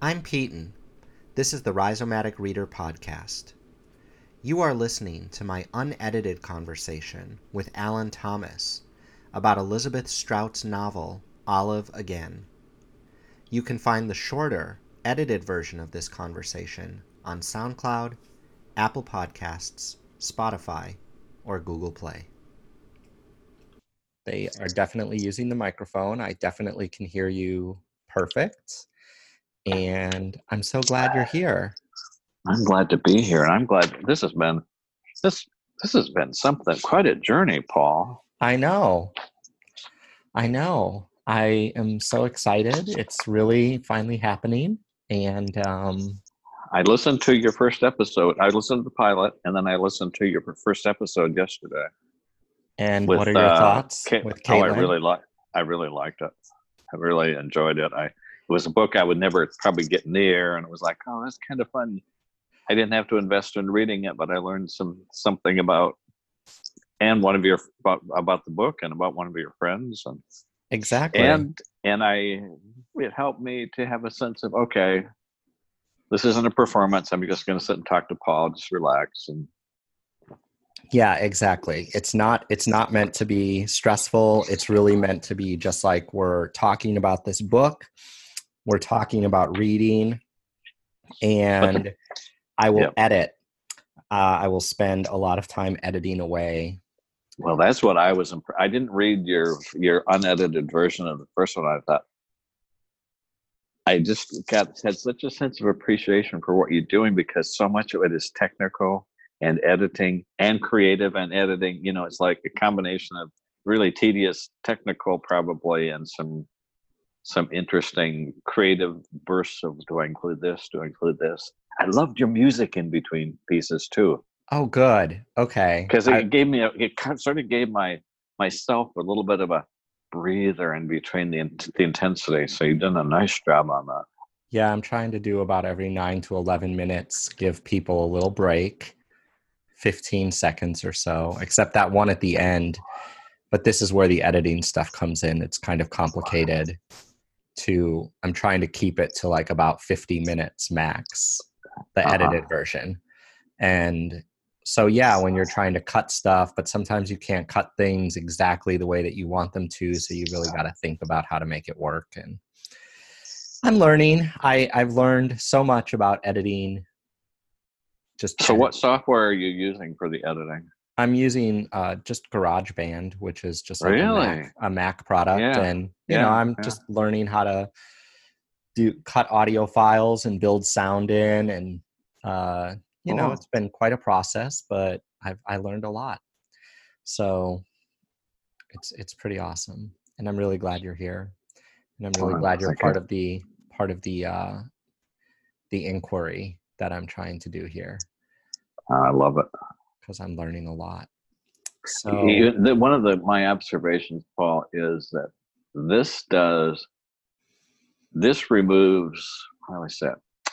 I'm Peyton. This is the Rhizomatic Reader Podcast. You are listening to my unedited conversation with Alan Thomas about Elizabeth Strout's novel, Olive Again. You can find the shorter, edited version of this conversation on SoundCloud, Apple Podcasts, Spotify, or Google Play. They are definitely using the microphone. I definitely can hear you perfect. And I'm so glad you're here. I'm glad to be here, and I'm glad this has been this this has been something quite a journey, Paul. I know. I know. I am so excited. It's really finally happening. And um, I listened to your first episode. I listened to the pilot, and then I listened to your first episode yesterday. And with, what are your uh, thoughts? With Caitlin? Oh, I really like. I really liked it. I really enjoyed it. I it was a book I would never probably get near, and it was like, oh, that's kind of fun. I didn't have to invest in reading it, but I learned some something about and one of your about, about the book and about one of your friends and exactly and and I it helped me to have a sense of okay, this isn't a performance. I'm just going to sit and talk to Paul, just relax and yeah exactly it's not it's not meant to be stressful it's really meant to be just like we're talking about this book we're talking about reading and i will edit. Uh, i will spend a lot of time editing away. Well that's what i was imp- i didn't read your your unedited version of the first one. I thought i just got had such a sense of appreciation for what you're doing because so much of it is technical and editing and creative and editing. You know, it's like a combination of really tedious technical probably and some some interesting creative bursts of do I include this? Do I include this? I loved your music in between pieces too. Oh, good. Okay. Because it I, gave me a, it sort of gave my myself a little bit of a breather in between the the intensity. So you've done a nice job on that. Yeah, I'm trying to do about every nine to eleven minutes, give people a little break, 15 seconds or so, except that one at the end. But this is where the editing stuff comes in. It's kind of complicated to, I'm trying to keep it to like about 50 minutes max, the uh-huh. edited version. And so, yeah, when you're trying to cut stuff, but sometimes you can't cut things exactly the way that you want them to. So you really got to think about how to make it work. And I'm learning. I, I've learned so much about editing just so what software are you using for the editing i'm using uh, just garageband which is just like really? a, mac, a mac product yeah. and you yeah. know i'm yeah. just learning how to do cut audio files and build sound in and uh, you know it's been quite a process but i've i learned a lot so it's it's pretty awesome and i'm really glad you're here and i'm really oh, glad you're part of the part of the uh the inquiry that I'm trying to do here. I love it because I'm learning a lot. So one of the my observations, Paul, is that this does this removes how do I say it?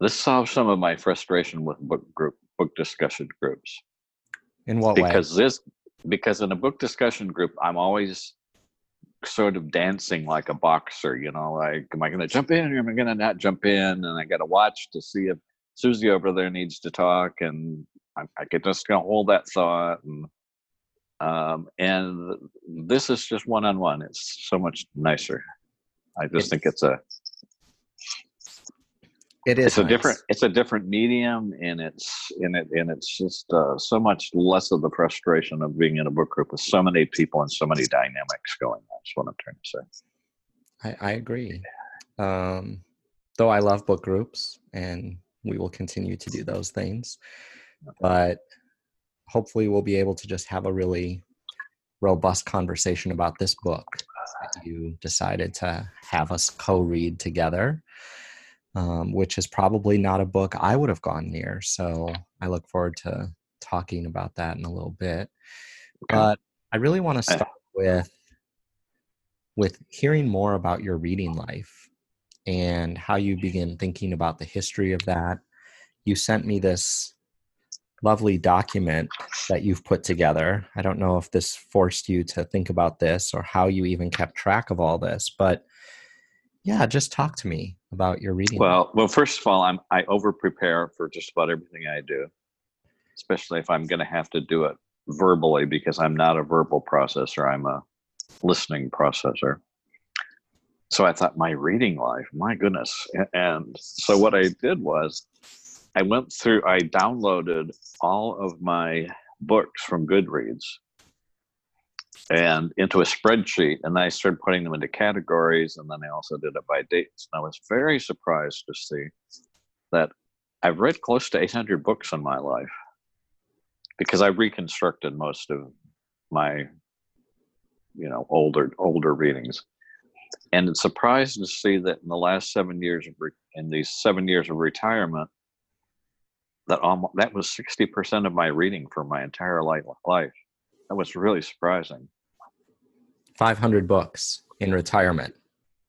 This solves some of my frustration with book group book discussion groups. In what because way? this because in a book discussion group, I'm always sort of dancing like a boxer, you know, like, am I going to jump in or am I going to not jump in? And I got to watch to see if Susie over there needs to talk. And I, I could just hold that thought. And, um, and this is just one on one. It's so much nicer. I just it's, think it's a, it is. It's nice. a different. It's a different medium, and it's in it, and it's just uh, so much less of the frustration of being in a book group with so many people and so many dynamics going on. That's what I'm trying to say. I, I agree. Um, though I love book groups, and we will continue to do those things, but hopefully we'll be able to just have a really robust conversation about this book that you decided to have us co-read together um, which is probably not a book I would have gone near. So I look forward to talking about that in a little bit. But I really want to start with with hearing more about your reading life and how you begin thinking about the history of that. You sent me this lovely document that you've put together. I don't know if this forced you to think about this or how you even kept track of all this, but Yeah, just talk to me about your reading. Well, well, first of all, I'm I over prepare for just about everything I do, especially if I'm going to have to do it verbally because I'm not a verbal processor. I'm a listening processor. So I thought my reading life, my goodness. And so what I did was I went through, I downloaded all of my books from Goodreads and into a spreadsheet and i started putting them into categories and then i also did it by dates and i was very surprised to see that i've read close to 800 books in my life because i reconstructed most of my you know older older readings. And it's surprising to see that in the last seven years of re- in these seven years of retirement that almost that was 60% of my reading for my entire life life that was really surprising 500 books in retirement.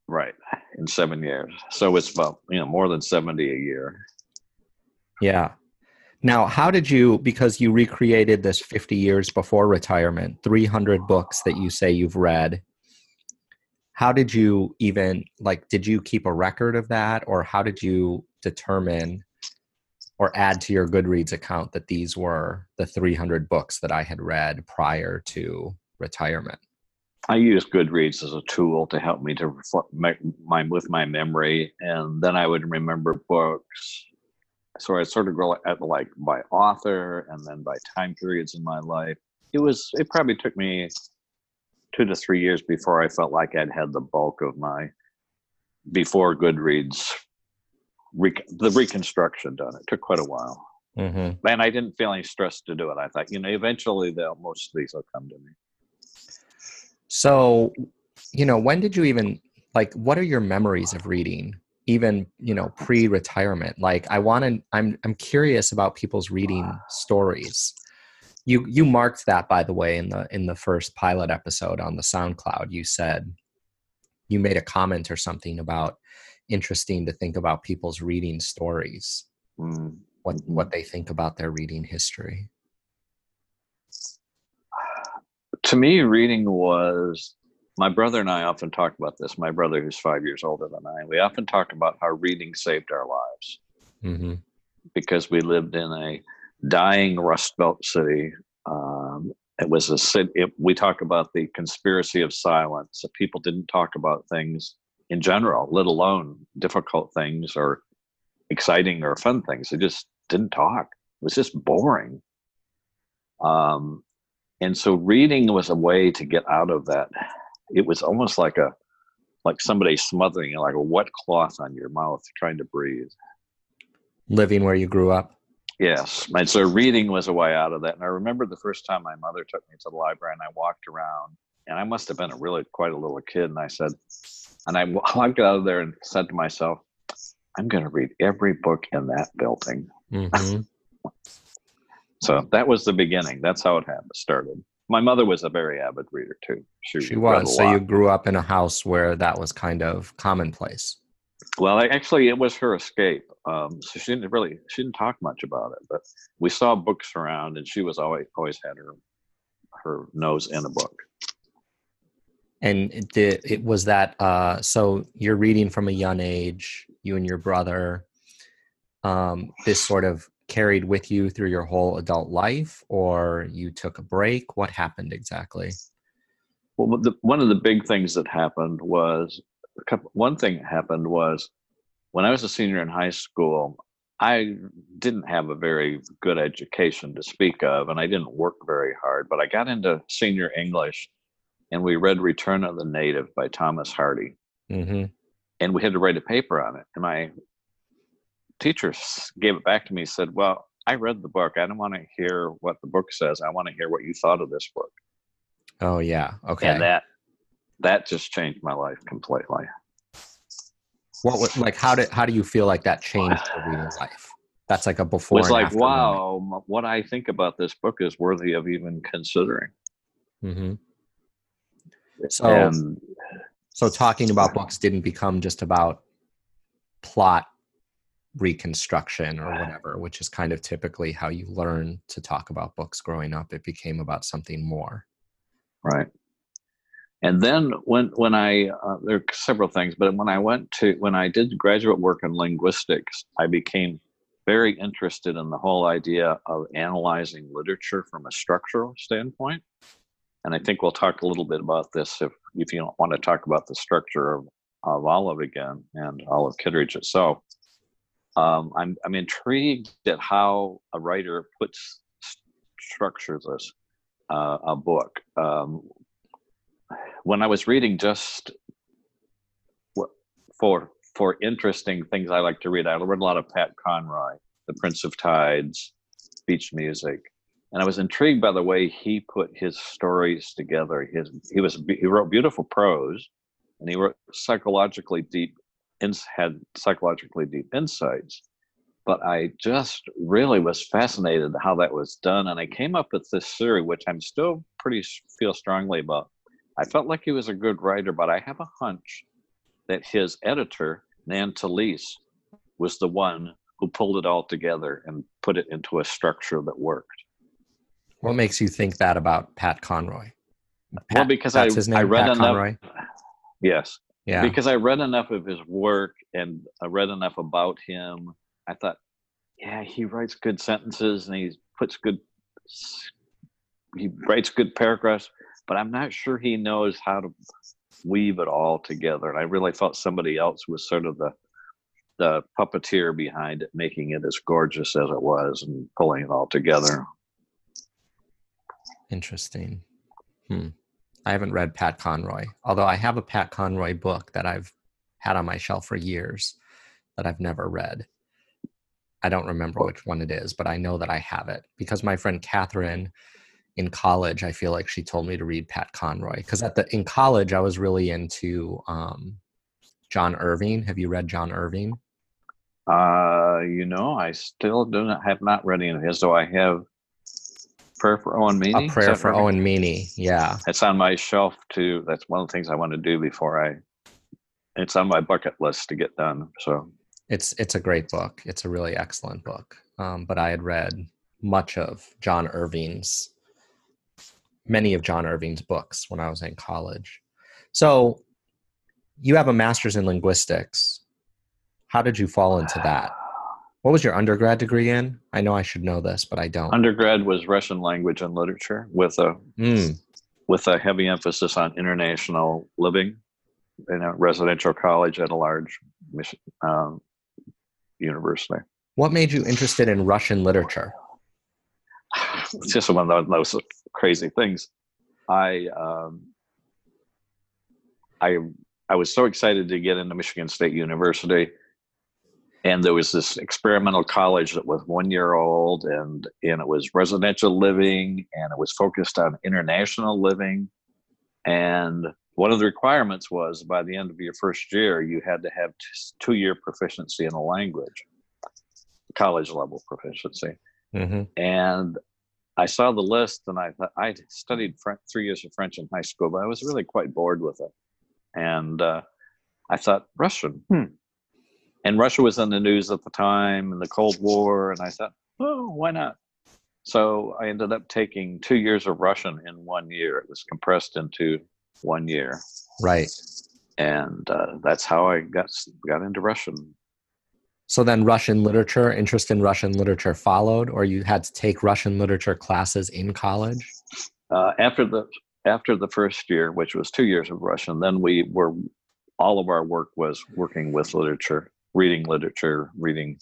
Right. In seven years. So it's about, you know, more than 70 a year. Yeah. Now, how did you, because you recreated this 50 years before retirement, 300 books that you say you've read, how did you even, like, did you keep a record of that? Or how did you determine or add to your Goodreads account that these were the 300 books that I had read prior to retirement? I use Goodreads as a tool to help me to reflect my, my, with my memory, and then I would remember books. So I sort of go at like by author, and then by time periods in my life. It was it probably took me two to three years before I felt like I'd had the bulk of my before Goodreads the reconstruction done. It took quite a while. Mm-hmm. And I didn't feel any stress to do it. I thought, you know, eventually they'll most of these will come to me. So, you know, when did you even like what are your memories of reading? Even, you know, pre-retirement. Like I want to I'm I'm curious about people's reading stories. You you marked that by the way in the in the first pilot episode on the SoundCloud. You said you made a comment or something about interesting to think about people's reading stories. Mm. What what they think about their reading history to me, reading was my brother and I often talk about this. My brother, who's five years older than I, we often talk about how reading saved our lives mm-hmm. because we lived in a dying Rust Belt city. Um, it was a city. It, we talk about the conspiracy of silence. That people didn't talk about things in general, let alone difficult things or exciting or fun things. They just didn't talk. It was just boring. Um, and so reading was a way to get out of that it was almost like a like somebody smothering like a wet cloth on your mouth trying to breathe living where you grew up yes and so reading was a way out of that and i remember the first time my mother took me to the library and i walked around and i must have been a really quite a little kid and i said and i walked out of there and said to myself i'm going to read every book in that building mm-hmm. So that was the beginning. That's how it happened, started. My mother was a very avid reader too. She, she was. So you grew up in a house where that was kind of commonplace. Well, actually, it was her escape. Um, so she didn't really she didn't talk much about it, but we saw books around, and she was always always had her her nose in a book. And it, did, it was that. Uh, so you're reading from a young age. You and your brother. Um, this sort of carried with you through your whole adult life or you took a break what happened exactly well the, one of the big things that happened was couple, one thing that happened was when i was a senior in high school i didn't have a very good education to speak of and i didn't work very hard but i got into senior english and we read return of the native by thomas hardy. Mm-hmm. and we had to write a paper on it and my teacher gave it back to me said well i read the book. I don't want to hear what the book says. I want to hear what you thought of this book. Oh yeah. Okay. And that that just changed my life completely. What was like how did how do you feel like that changed your reading life? That's like a before it's like wow moment. what i think about this book is worthy of even considering. Mm-hmm. So and, so talking about books didn't become just about plot reconstruction or whatever, which is kind of typically how you learn to talk about books growing up. It became about something more. Right. and then when when I uh, there are several things, but when I went to when I did graduate work in linguistics, I became very interested in the whole idea of analyzing literature from a structural standpoint. And I think we'll talk a little bit about this if if you want to talk about the structure of, of Olive again and Olive Kitteridge itself. Um, I'm I'm intrigued at how a writer puts structures this uh, a book. Um, when I was reading just for for interesting things I like to read, I read a lot of Pat Conroy, The Prince of Tides, Beach Music, and I was intrigued by the way he put his stories together. His he was he wrote beautiful prose, and he wrote psychologically deep, had psychologically deep insights. But I just really was fascinated how that was done, and I came up with this theory, which I'm still pretty feel strongly about I felt like he was a good writer, but I have a hunch that his editor, Nan Talese, was the one who pulled it all together and put it into a structure that worked. What makes you think that about Pat Conroy? Pat, well, because I, I read Pat enough. Conroy? Yes. Yeah. Because I read enough of his work and I read enough about him. I thought, yeah, he writes good sentences and he puts good, he writes good paragraphs, but I'm not sure he knows how to weave it all together. And I really thought somebody else was sort of the the puppeteer behind it, making it as gorgeous as it was and pulling it all together. Interesting. Hmm. I haven't read Pat Conroy, although I have a Pat Conroy book that I've had on my shelf for years that I've never read. I don't remember which one it is, but I know that I have it because my friend Catherine in college, I feel like she told me to read Pat Conroy because at the in college I was really into um, John Irving. Have you read John Irving? Uh, you know, I still do not have not read any of his, so I have Prayer for Owen Meany. A Prayer for right? Owen Meany, yeah. It's on my shelf too. That's one of the things I want to do before I. It's on my bucket list to get done. So it's it's a great book. It's a really excellent book. Um, but I had read much of John Irving's many of John Irving's books when I was in college. So you have a master's in linguistics. How did you fall into that? What was your undergrad degree in? I know I should know this, but I don't. Undergrad was Russian language and literature with a mm. with a heavy emphasis on international living in a residential college at a large um, university. What made you interested in Russian literature? it's just one of those crazy things. I um, I I was so excited to get into Michigan State University, and there was this experimental college that was one year old, and and it was residential living, and it was focused on international living, and one of the requirements was by the end of your first year you had to have two year proficiency in a language, college level proficiency. Mm-hmm. And I saw the list and I thought I studied French, three years of French in high school, but I was really quite bored with it. And uh, I thought Russian, hmm. And Russia was in the news at the time and the Cold War, and I thought, oh, why not? So I ended up taking two years of Russian in one year. It was compressed into one year. Right. And uh, that's how I got got into Russian. So then Russian literature, interest in Russian literature followed, or you had to take Russian literature classes in college? Uh, after the after the first year, which was two years of Russian, then we were all of our work was working with literature, reading literature, reading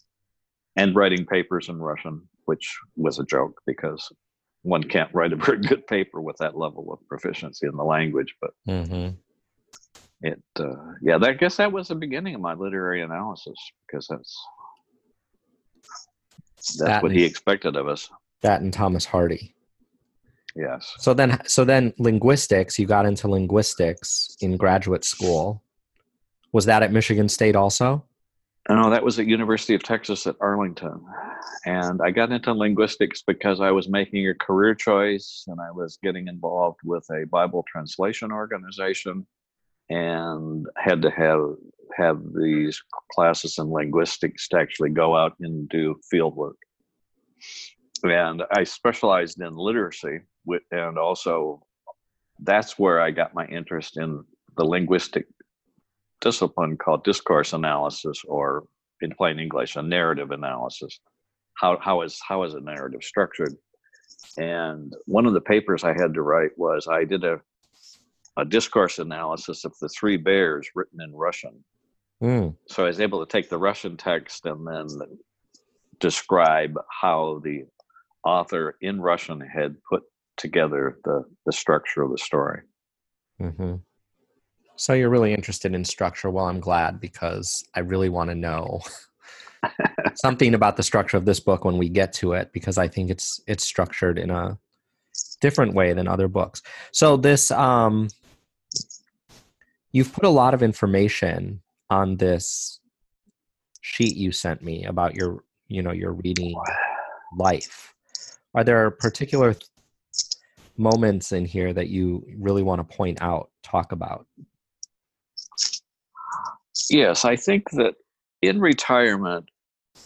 and writing papers in Russian, which was a joke because one can't write a very good paper with that level of proficiency in the language. But mm-hmm. it uh, yeah i guess that was the beginning of my literary analysis because that's that's that what and, he expected of us. That and thomas hardy. Yes. So then so then linguistics you got into linguistics in graduate school. Was that at michigan state also no oh, that was at university of texas at arlington and i got into linguistics because i was making a career choice and i was getting involved with a bible translation organization and had to have have these classes in linguistics to actually go out and do field work. And I specialized in literacy and also that's where I got my interest in the linguistic discipline called discourse analysis, or in plain English, a narrative analysis. How how is how is a narrative structured? And one of the papers I had to write was I did a a discourse analysis of the three bears written in Russian. Mm. So I was able to take the Russian text and then describe how the author in Russian had put together the, the structure of the story. hmm So you're really interested in structure. Well, I'm glad because I really want to know something about the structure of this book when we get to it because I think it's it's structured in a different way than other books. So this um you've put a lot of information on this sheet you sent me about your you know your reading life. Are there particular th- moments in here that you really want to point out, talk about? Yes, I think that in retirement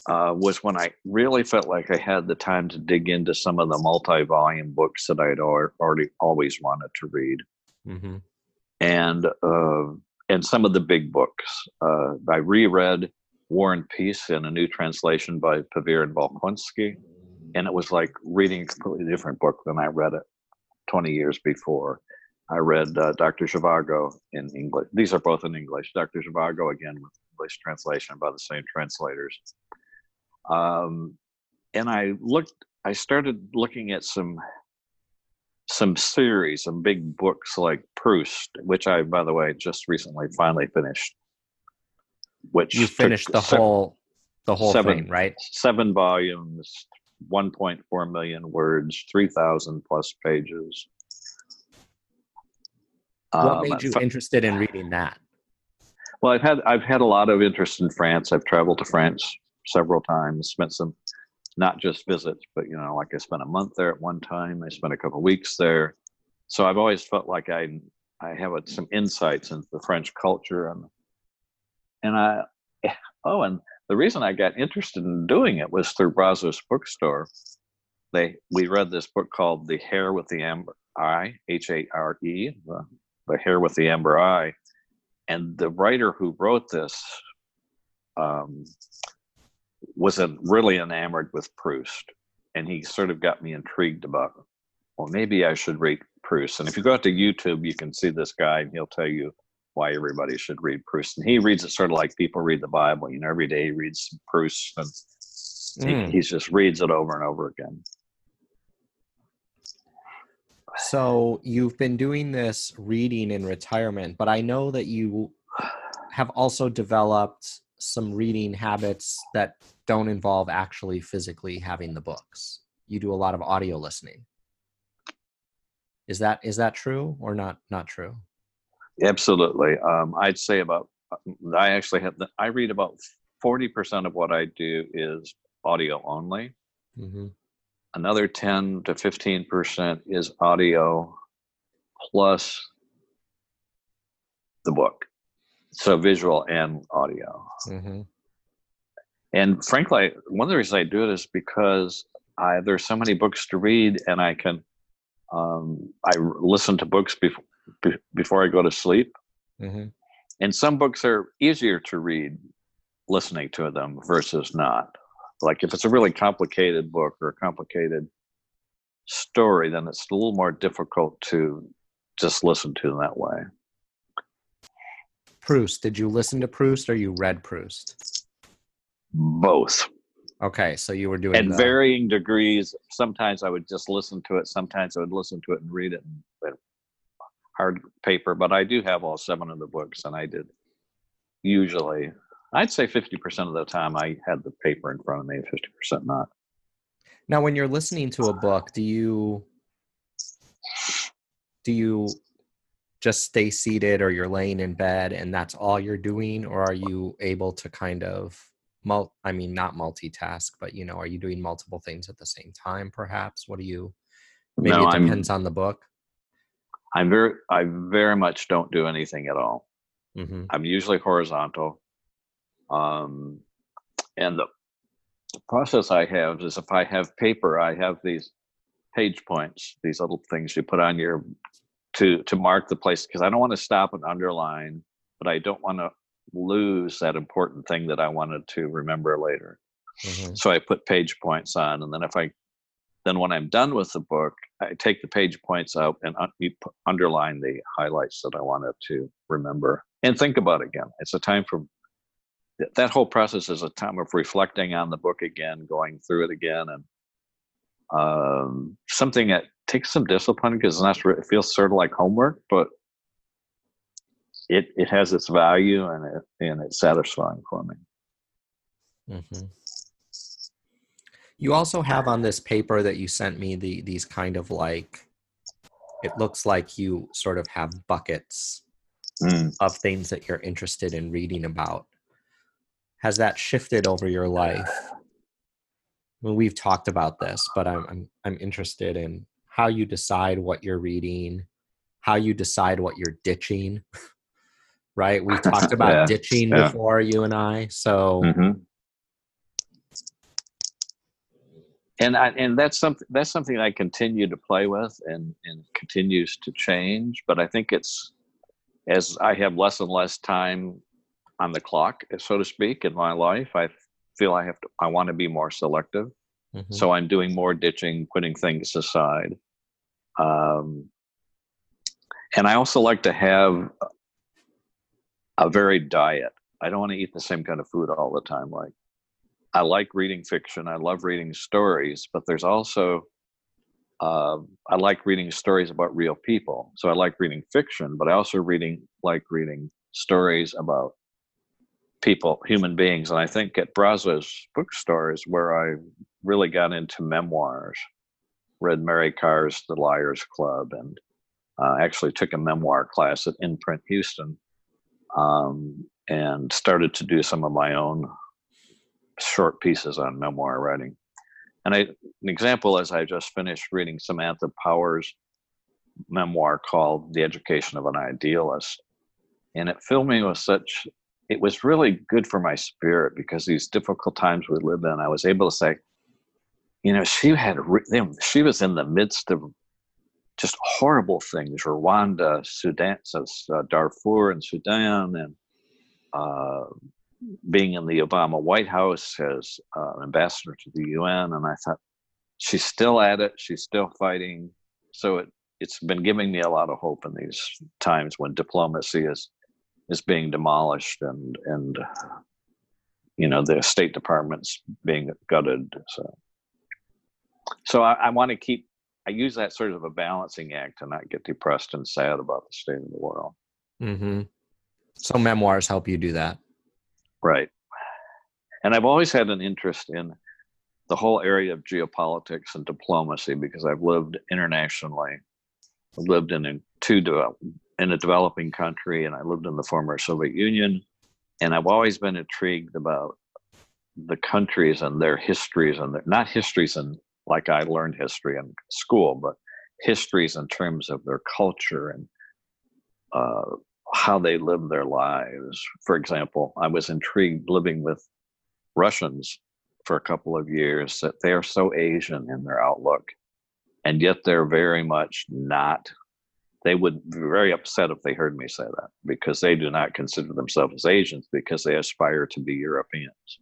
uh, was when I really felt like I had the time to dig into some of the multi-volume books that I'd already always wanted to read, Mm-hmm. and uh, and some of the big books. Uh, I reread War and Peace in a new translation by Pevear and Volokhonsky, and it was like reading a completely different book than I read it 20 years before. I read uh, Dr. Zhivago in English. These are both in English. Dr. Zhivago again with English translation by the same translators. Um, and I looked. I started looking at some some series, some big books like Proust, which I, by the way, just recently finally finished. Which You finished the se- whole the whole seven- thing, right? seven volumes, 1.4 million words, 3,000 plus pages. What Um, made you interested in reading that? Well, I've had I've had a lot of interest in France. I've traveled to France several times, spent some not just visits, but you know, like I spent a month there at one time. I spent a couple weeks there, so I've always felt like I I have a, some insights into the French culture and and I oh and the reason I got interested in doing it was through Brazos Bookstore. They we read this book called The Hare with the Amber Eye, H A R E, the, Hare with the Amber Eye, and the writer who wrote this um, was a, really enamored with Proust, and he sort of got me intrigued about. Well, maybe I should read Proust. And if you go out to YouTube, you can see this guy, and he'll tell you why everybody should read Proust. And he reads it sort of like people read the Bible. You know, every day he reads Proust, and Mm. he, he just reads it over and over again. So you've been doing this reading in retirement, but I know that you have also developed some reading habits that don't involve actually physically having the books. You do a lot of audio listening. Is that is that true or not not true? Absolutely. Um, I'd say about, I actually have, the, I read about 40% of what I do is audio only. Mm-hmm. Another 10 to 15% is audio plus the book. So visual and audio. Mm-hmm. And frankly, one of the reasons I do it is because I, there's so many books to read and I can, um, I listen to books before, be, before I go to sleep. Mm-hmm. and some books are easier to read listening to them versus not like if it's a really complicated book or a complicated story then it's a little more difficult to just listen to in that way Proust. Did you listen to Proust or you read Proust? both Okay, so you were doing at the- varying degrees sometimes i would just listen to it sometimes i would listen to it and read it in hard paper but i do have all seven of the books and i did usually i'd say 50% of the time i had the paper in front of me 50% not Now, when you're listening to a book, do you do you just stay seated, or you're laying in bed, and that's all you're doing, or are you able to kind of mul? I mean, not multitask, but you know, are you doing multiple things at the same time? Perhaps. What do you? Maybe No, it I'm- depends on the book. I'm very, I very much don't do anything at all. hmm I'm usually horizontal. Um, and the, process I have is if I have paper, I have these page points, these little things you put on your to to mark the place because I don't want to stop and underline, but I don't want to lose that important thing that I wanted to remember later. Mm-hmm. So I put page points on, and then if I then when I'm done with the book, I take the page points out and un- underline the highlights that I wanted to remember and think about again. It's a time for that whole process is a time of reflecting on the book again, going through it again, and um, something that takes some discipline because it feels sort of like homework, but it it has its value and it and it's satisfying for me. Mm-hmm. You also have on this paper that you sent me the these kind of like it looks like you sort of have buckets mm. of things that you're interested in reading about. Has that shifted over your life? Well, we've talked about this, but I'm, I'm I'm interested in how you decide what you're reading, how you decide what you're ditching. right? We talked about yeah. ditching yeah. before, you and I. So mm-hmm and I, and that's something that's something I continue to play with and and continues to change. But I think it's as I have less and less time on the clock, so to speak, in my life, I feel I have to. I want to be more selective, mm-hmm. so I'm doing more ditching, putting things aside. Um, and I also like to have a varied diet. I don't want to eat the same kind of food all the time. Like I like reading fiction. I love reading stories, but there's also uh, I like reading stories about real people. So I like reading fiction, but I also reading like reading stories about people, human beings. And I think at Brazos bookstore is where I really got into memoirs. Read Mary Karr's The Liars Club, and uh, actually took a memoir class at Inprint Houston, um, and started to do some of my own short pieces on memoir writing. And I, an example is I just finished reading Samantha Power's memoir called The Education of an Idealist. And it filled me with such, it was really good for my spirit because these difficult times we live in, I was able to say, you know, she had, she was in the midst of just horrible things Rwanda, Sudan, uh, Darfur and Sudan, and uh, being in the Obama White House as uh, ambassador to the UN, and I thought she's still at it. She's still fighting. So it it's been giving me a lot of hope in these times when diplomacy is is being demolished and and you know the State Department's being gutted. So so I, I want to keep. I use that sort of a balancing act to not get depressed and sad about the state of the world. Mm-hmm. So memoirs help you do that. Right. And I've always had an interest in the whole area of geopolitics and diplomacy because I've lived internationally. I lived in a two in a developing country, and I lived in the former Soviet Union. And I've always been intrigued about the countries and their histories and their, not histories and like I learned history in school, but histories in terms of their culture and uh, how they live their lives. For example, I was intrigued living with Russians for a couple of years that they are so Asian in their outlook, and yet they're very much not. They would be very upset if they heard me say that because they do not consider themselves as Asians because they aspire to be Europeans.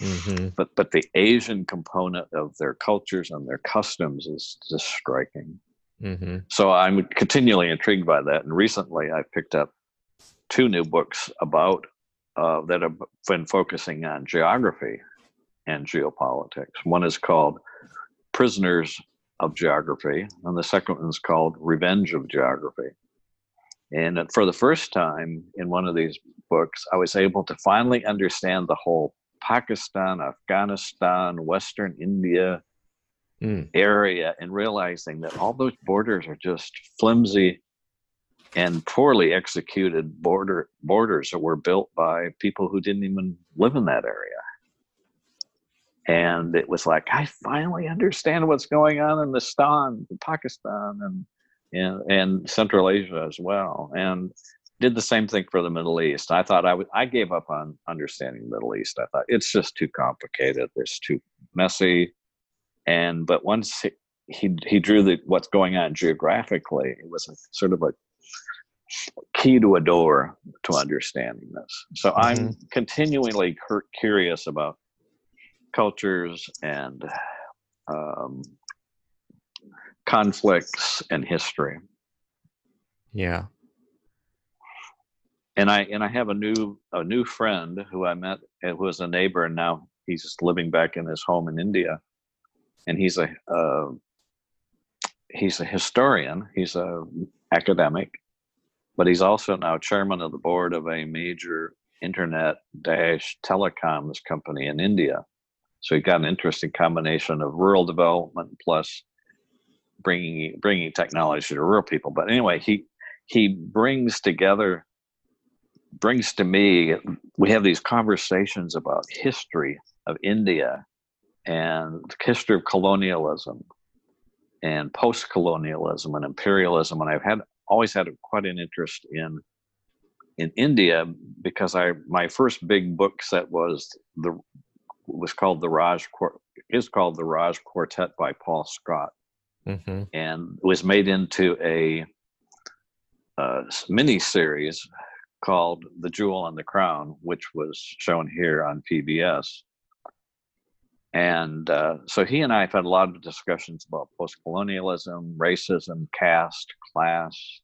Mm-hmm. But but the Asian component of their cultures and their customs is just striking. Mm-hmm. So I'm continually intrigued by that. And recently I picked up two new books about uh, that have been focusing on geography and geopolitics. One is called Prisoners of Geography, and the second one is called Revenge of Geography. And for the first time in one of these books, I was able to finally understand the whole Pakistan, Afghanistan, Western India, mm. area and realizing that all those borders are just flimsy and poorly executed border borders that were built by people who didn't even live in that area. And it was like I finally understand what's going on in the Stan, Pakistan, and and, and Central Asia as well. And did the same thing for the Middle East. I thought I would. I gave up on understanding the Middle East. I thought it's just too complicated. It's too messy. And but once he he drew the what's going on geographically. It was a, sort of a key to a door to understanding this. So mm-hmm. I'm continually curious about cultures and um, conflicts and history. Yeah. And I and I have a new a new friend who I met who was a neighbor and now he's just living back in his home in India, and he's a uh, he's a historian. He's a academic, but he's also now chairman of the board of a major internet dash telecoms company in India. So he got an interesting combination of rural development plus bringing bringing technology to rural people. But anyway, he he brings together brings to me we have these conversations about history of India and the history of colonialism and post-colonialism and imperialism and I've had always had quite an interest in in India because I my first big book set was the was called the Raj is called the Raj Quartet by Paul Scott, mm-hmm. and was made into a, a mini series called The Jewel and the Crown, which was shown here on PBS. And uh, so he and I have had a lot of discussions about post colonialism, racism, caste, class.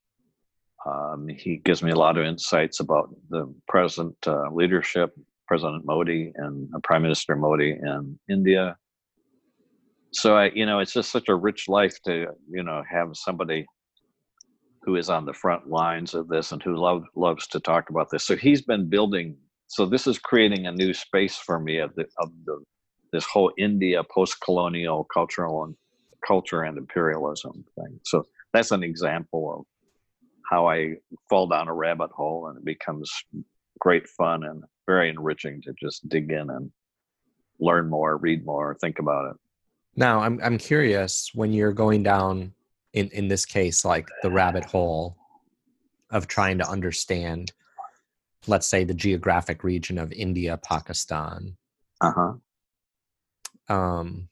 Um, he gives me a lot of insights about the present uh, leadership President Modi and uh, Prime Minister Modi in India. So I, you know, it's just such a rich life to, you know, have somebody who is on the front lines of this and who love, loves to talk about this. So he's been building. So this is creating a new space for me of the of the this whole India post-colonial cultural and culture and imperialism thing. So that's an example of how I fall down a rabbit hole and it becomes great fun and very enriching to just dig in and learn more, read more, think about it. Now, I'm I'm curious when you're going down in in this case like the rabbit hole of trying to understand let's say the geographic region of India, Pakistan. Uh-huh. Um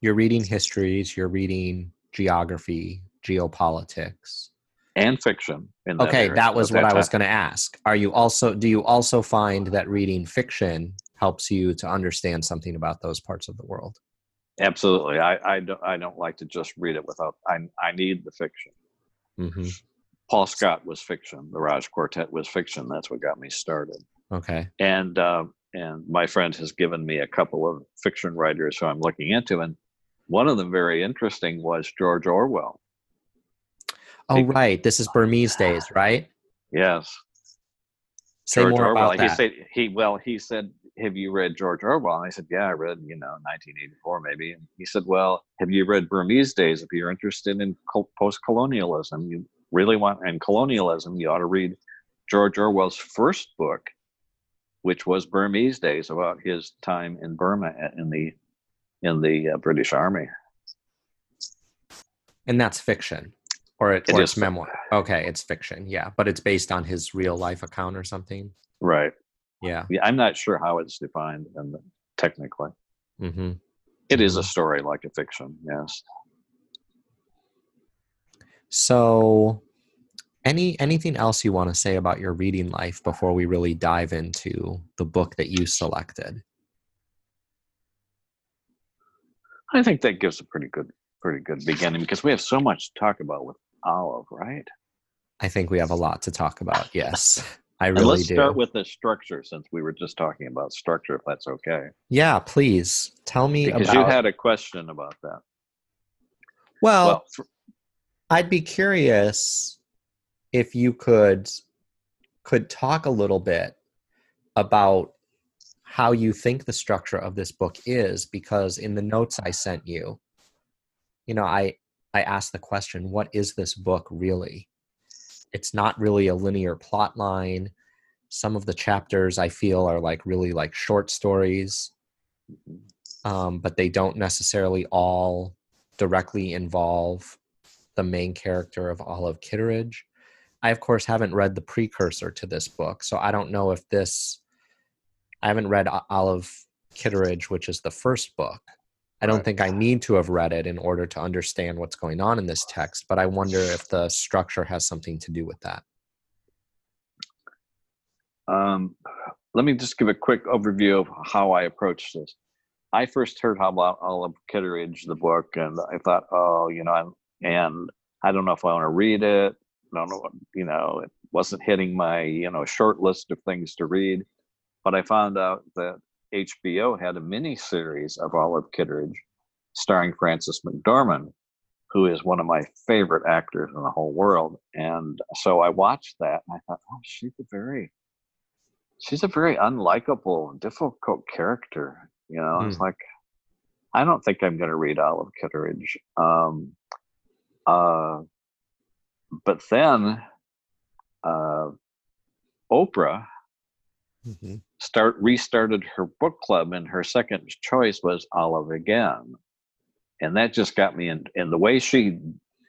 you're reading histories, you're reading geography, geopolitics and fiction. That okay, area. that was what I was going to ask. Are you also do you also find that reading fiction helps you to understand something about those parts of the world? Absolutely. I I don't I don't like to just read it without. I I need the fiction. Mm-hmm. Paul Scott was fiction. The Raj Quartet was fiction. That's what got me started. Okay. And uh, and my friend has given me a couple of fiction writers who I'm looking into, and one of them very interesting was George Orwell. Oh, right. This is Burmese days, right? Yes. Say George more Orwell. about that. He said he well. He said, "Have you read George Orwell?" And I said, "Yeah, I read. You know, 1984 maybe." And he said, "Well, have you read Burmese Days? If you're interested in post-colonialism, you really want and colonialism, you ought to read George Orwell's first book, which was Burmese Days, about his time in Burma in the in the uh, British Army." And that's fiction or, it, it or it's memoir. Okay, it's fiction. Yeah, but it's based on his real life account or something. Right. Yeah. yeah I'm not sure how it's defined and technically. Mm-hmm. It is a mm-hmm. story like a fiction. Yes. So, any anything else you want to say about your reading life before we really dive into the book that you selected? I think that gives a pretty good pretty good beginning because we have so much to talk about with Olive, right? I think we have a lot to talk about. Yes, I really let's do. start with the structure since we were just talking about structure, if that's okay. Yeah, please tell me because about... you had a question about that. Well, well for... I'd be curious if you could could talk a little bit about how you think the structure of this book is because in the notes I sent you, you know, I I asked the question, what is this book really? It's not really a linear plot line. Some of the chapters I feel are like really like short stories, um, but they don't necessarily all directly involve the main character of Olive Kitteridge. I, of course, haven't read the precursor to this book, so I don't know if this. I haven't read Olive Kitteridge, which is the first book. I don't think I need to have read it in order to understand what's going on in this text, but I wonder if the structure has something to do with that. Um, let me just give a quick overview of how I approached this. I first heard how about Olive Kitteridge, the book, and I thought, oh, you know, and, and I don't know if I want to read it. I don't know, what, you know, it wasn't hitting my, you know, short list of things to read. But I found out that HBO had a mini series of Olive Kitteridge starring Frances McDormand, who is one of my favorite actors in the whole world. And so I watched that and I thought, oh, she's a very she's a very unlikable, difficult character. You know, it's like I don't think I'm going to read Olive Kitteridge. Um, uh, but then uh, Oprah Mhm. start restarted her book club, and her second choice was Olive again, and that just got me in. And the way she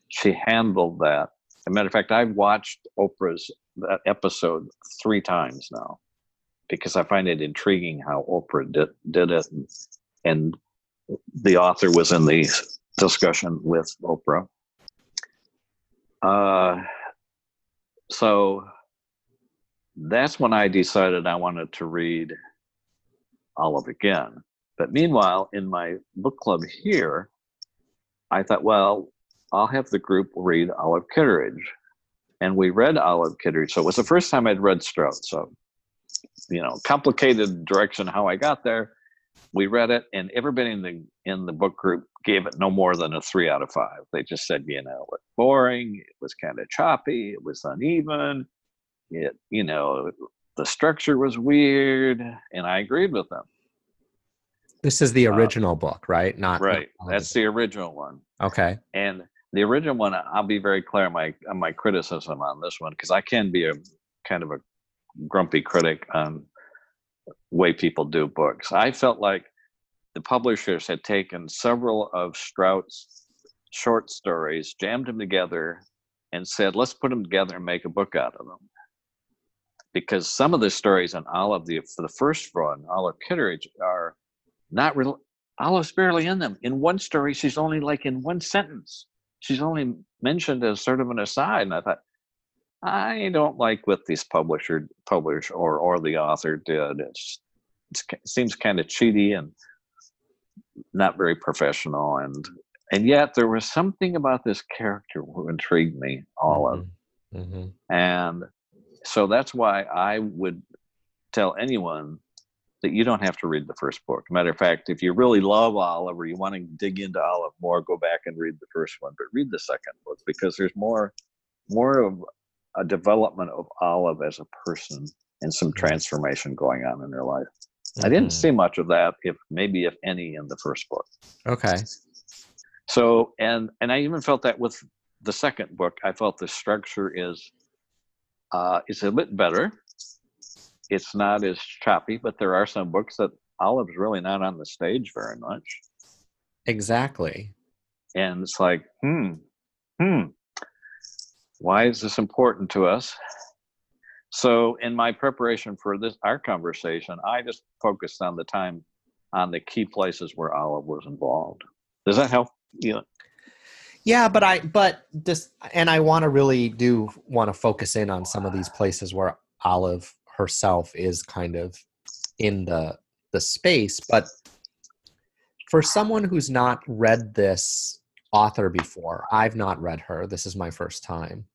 she handled that. As a matter of fact, I've watched Oprah's that episode three times now because I find it intriguing how Oprah did did it, and, and the author was in the discussion with Oprah. Uh, so that's when I decided I wanted to read Olive again. But meanwhile, in my book club here, I thought, well, I'll have the group read Olive Kitteridge. And we read Olive Kitteridge. So it was the first time I'd read Strout. So, you know, complicated direction how I got there. We read it, and everybody in the in the book group gave it no more than a three out of five. They just said, you know, it's boring. It was kind of choppy. It was uneven. It, you know, the structure was weird, and I agreed with them. This is the Uh, original book, right? Not Right, not- that's the original one. okay. And the original one, I'll be very clear on my on my criticism on this one because I can be a kind of a grumpy critic on way people do books. I felt like the publishers had taken several of Strout's short stories, jammed them together, and said, "Let's put them together and make a book out of them." Because some of the stories on Olive, the for the first one, Olive Kitteridge, are not real. Olive's barely in them. In one story, she's only like in one sentence. She's only mentioned as sort of an aside, and I thought, I don't like what this publisher, publish or or the author did. It's, it's it seems kind of cheaty and not very professional, and and yet there was something about this character who intrigued me, Olive. hmm And so that's why I would tell anyone that you don't have to read the first book. Matter of fact, if you really love Olive or you want to dig into Olive more, go back and read the first one, but read the second book because there's more more of a development of Olive as a person and some transformation going on in her life. I didn't Mhm. see much of that, if maybe if any, in the first book. Okay. So and and I even felt that with the second book, I felt the structure is uh, is a bit better. It's not as choppy, but there are some books that Olive's really not on the stage very much, Exactly. and it's like, hmm, hmm, why is this important to us? So, in my preparation for this our conversation, I just focused on the time on the key places where Olive was involved. Does that help? You know, Yeah, but I but this and I want to really do want to focus in on some of these places where Olive herself is kind of in the the space, but for someone who's not read this author before, I've not read her. This is my first time.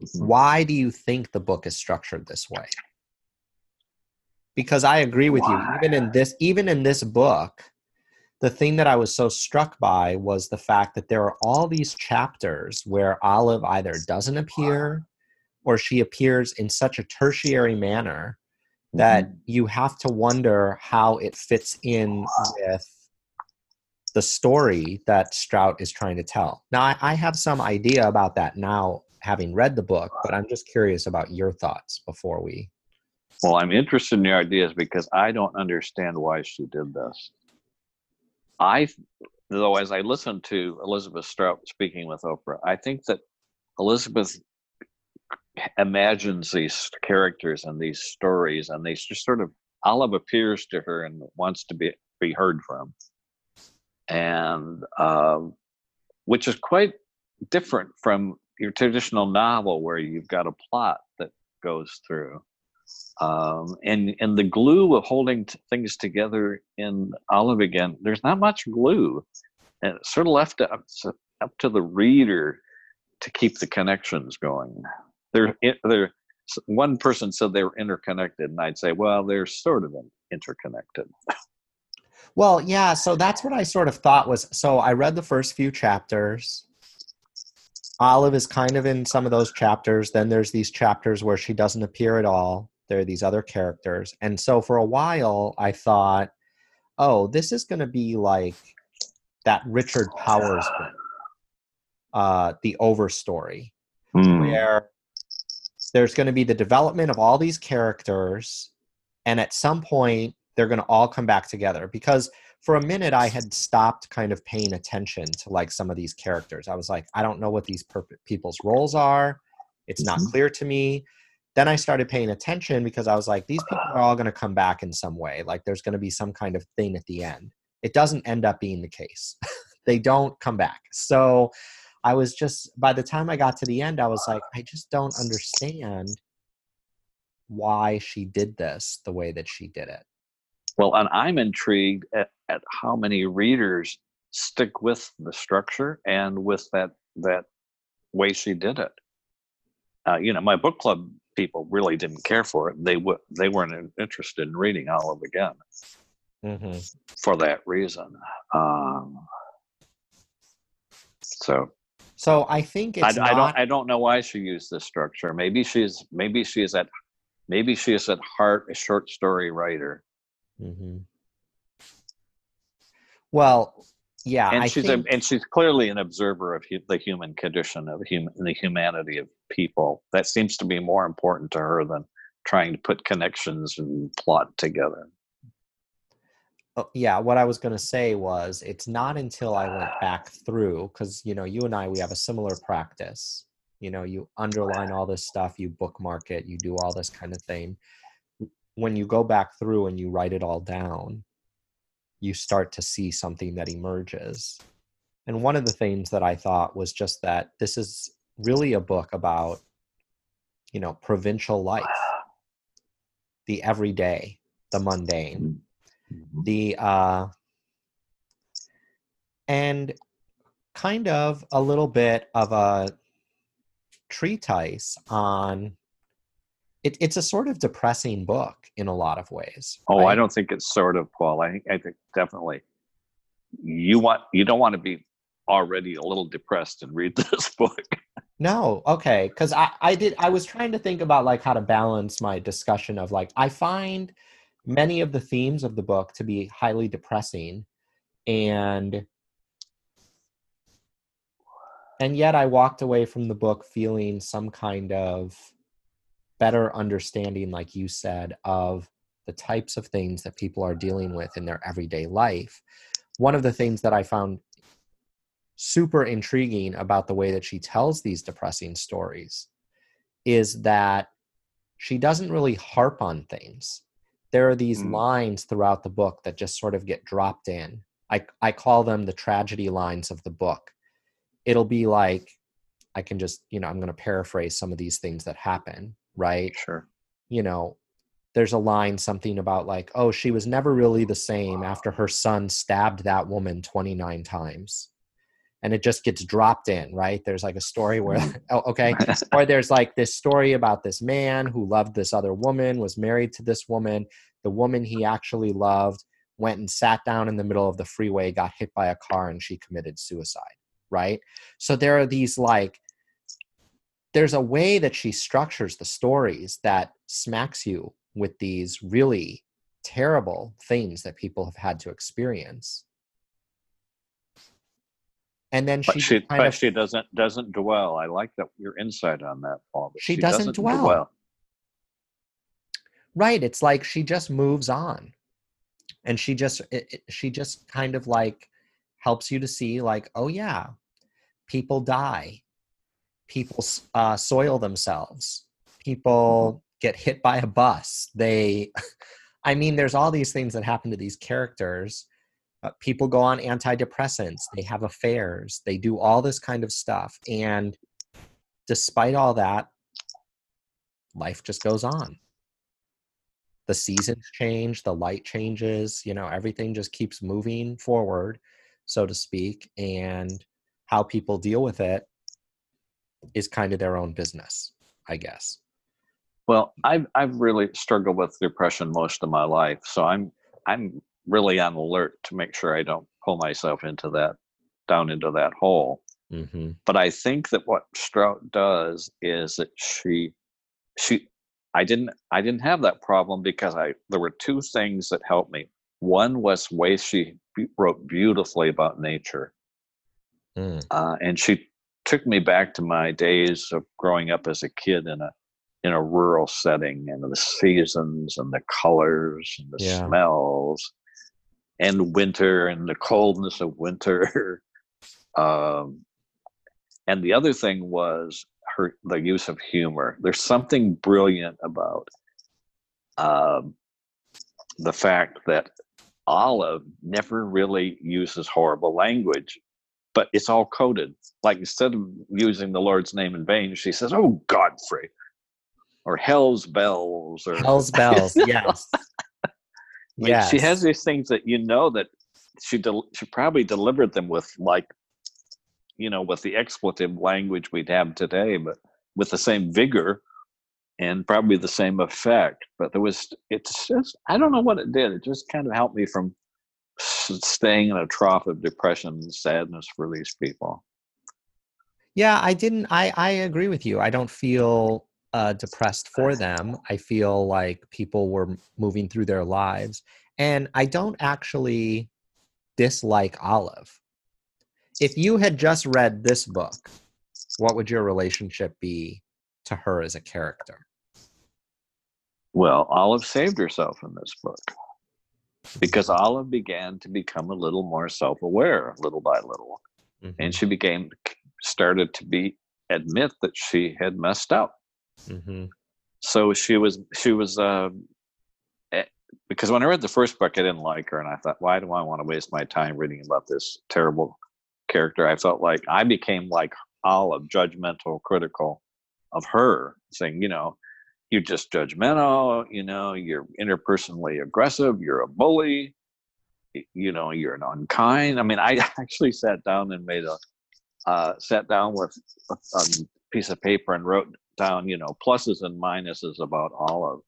Mm-hmm. Why do you think the book is structured this way? Because I agree with Why? you. Even in this, even in this book, the thing that I was so struck by was the fact that there are all these chapters where Olive either doesn't appear or she appears in such a tertiary manner that Mhm. you have to wonder how it fits in with the story that Strout is trying to tell. Now, I, I have some idea about that now, having read the book, but I'm just curious about your thoughts before we. Well, I'm interested in your ideas because I don't understand why she did this. I, though, as I listened to Elizabeth Strout speaking with Oprah, I think that Elizabeth imagines these characters and these stories, and they just sort of Olive appears to her and wants to be be heard from. and um, which is quite different from your traditional novel where you've got a plot that goes through. Um, and and the glue of holding t- things together in Olive again, there's not much glue, and it's sort of left up, up to the reader to keep the connections going. They're they're one person said they were interconnected, and I'd say, well, they're sort of interconnected. Well, yeah, so that's what I sort of thought was so I read the first few chapters. Olive is kind of in some of those chapters. Then there's these chapters where she doesn't appear at all. There are these other characters. And so for a while, I thought, oh, this is going to be like that Richard Powers book, uh, The Overstory, mm. where there's going to be the development of all these characters. And at some point, they're going to all come back together because for a minute i had stopped kind of paying attention to like some of these characters i was like i don't know what these per- people's roles are it's not mm-hmm. clear to me then i started paying attention because i was like these people are all going to come back in some way like there's going to be some kind of thing at the end. It doesn't end up being the case. They don't come back. So i was just by the time i got to the end i was like i just don't understand why she did this the way that she did it. Well, and I'm intrigued at, at how many readers stick with the structure and with that that way she did it. Uh, you know, my book club people really didn't care for it. They would they weren't interested in reading Olive again mm-hmm. for that reason. Um, so, so I think it's I, not... I don't I don't know why she used this structure. Maybe she's maybe she is at maybe she is at heart a short story writer Mm-hmm. Well, yeah, and I she's think... a, and she's clearly an observer of hu- the human condition of human the humanity of people. That seems to be more important to her than trying to put connections and plot together. Oh, yeah, what I was going to say was it's not until I went back through because you know you and I we have a similar practice. You know, you underline all this stuff, you bookmark it, you do all this kind of thing when you go back through and you write it all down, you start to see something that emerges. And one of the things that I thought was just that this is really a book about, you know, provincial life, the everyday, the mundane, mm-hmm. the, uh, and kind of a little bit of a treatise on it, it's a sort of depressing book in a lot of ways. Oh, right? I don't think it's sort of, Paul. I think I think definitely you want you don't want to be already a little depressed and read this book. No, okay, because I I did I was trying to think about like how to balance my discussion of like I find many of the themes of the book to be highly depressing and and yet I walked away from the book feeling some kind of better understanding, like you said, of the types of things that people are dealing with in their everyday life. One of the things that I found super intriguing about the way that she tells these depressing stories is that she doesn't really harp on things. There are these mm. lines throughout the book that just sort of get dropped in. I, I call them the tragedy lines of the book. It'll be like, I can just, you know, I'm going to paraphrase some of these things that happen right? Sure. You know, there's a line something about like, oh, she was never really the same after her son stabbed that woman 29 times. And it just gets dropped in, right? There's like a story where, mm. oh, okay. or there's like this story about this man who loved this other woman, was married to this woman. The woman he actually loved went and sat down in the middle of the freeway, got hit by a car, and she committed suicide, right? So there are these like there's a way that she structures the stories that smacks you with these really terrible things that people have had to experience and then she, she, but of, she doesn't doesn't dwell. I like that your insight on that paul she, she, doesn't, doesn't dwell. dwell right it's like she just moves on. And she just it, it, she just kind of like helps you to see like oh yeah people die. People uh, soil themselves. People mm-hmm. get hit by a bus. They i mean there's all these things that happen to these characters uh, people go on antidepressants they have affairs they do all this kind of stuff and despite all that life just goes on. The seasons change the light changes you know everything just keeps moving forward so to speak and how people deal with it is kind of their own business i guess. Well i've i've really struggled with depression most of my life so i'm i'm really on alert to make sure i don't pull myself into that down into that hole mm-hmm. but i think that what strout does is that she she i didn't i didn't have that problem because i there were two things that helped me one was way she wrote beautifully about nature Mm. uh, and she took me back to my days of growing up as a kid in a in a rural setting and the seasons and the colors and the Yeah. smells and winter and the coldness of winter. Um, and the other thing was her the use of humor. There's something brilliant about um, the fact that olive never really uses horrible language but it's all coded. Like instead of using the Lord's name in vain, she says, "Oh Godfrey," or "Hell's bells," or hell's bells yes Yes She has these things that you know that she del- she probably delivered them with like, you know, with the expletive language we'd have today, but with the same vigor and probably the same effect. But there was it's just I don't know what it did. It just kind of helped me from staying in a trough of depression and sadness for these people. Yeah, I didn't. I I agree with you. I don't feel uh, depressed for them. I feel like people were moving through their lives, and I don't actually dislike Olive. If you had just read this book, what would your relationship be to her as a character? Well, Olive saved herself in this book because Olive began to become a little more self-aware, little by little, Mhm, and she became started to be admit that she had messed up. Mhm. So she was she was uh, eh, because when I read the first book, I didn't like her, and I thought, why do I want to waste my time reading about this terrible character? I felt like I became like Olive, judgmental, critical of her, saying, you know, you're just judgmental, you know, you're interpersonally aggressive, you're a bully, you know, you're an unkind. I mean, I actually sat down and made a uh, sat down with a, a piece of paper and wrote down, you know, pluses and minuses about Olive.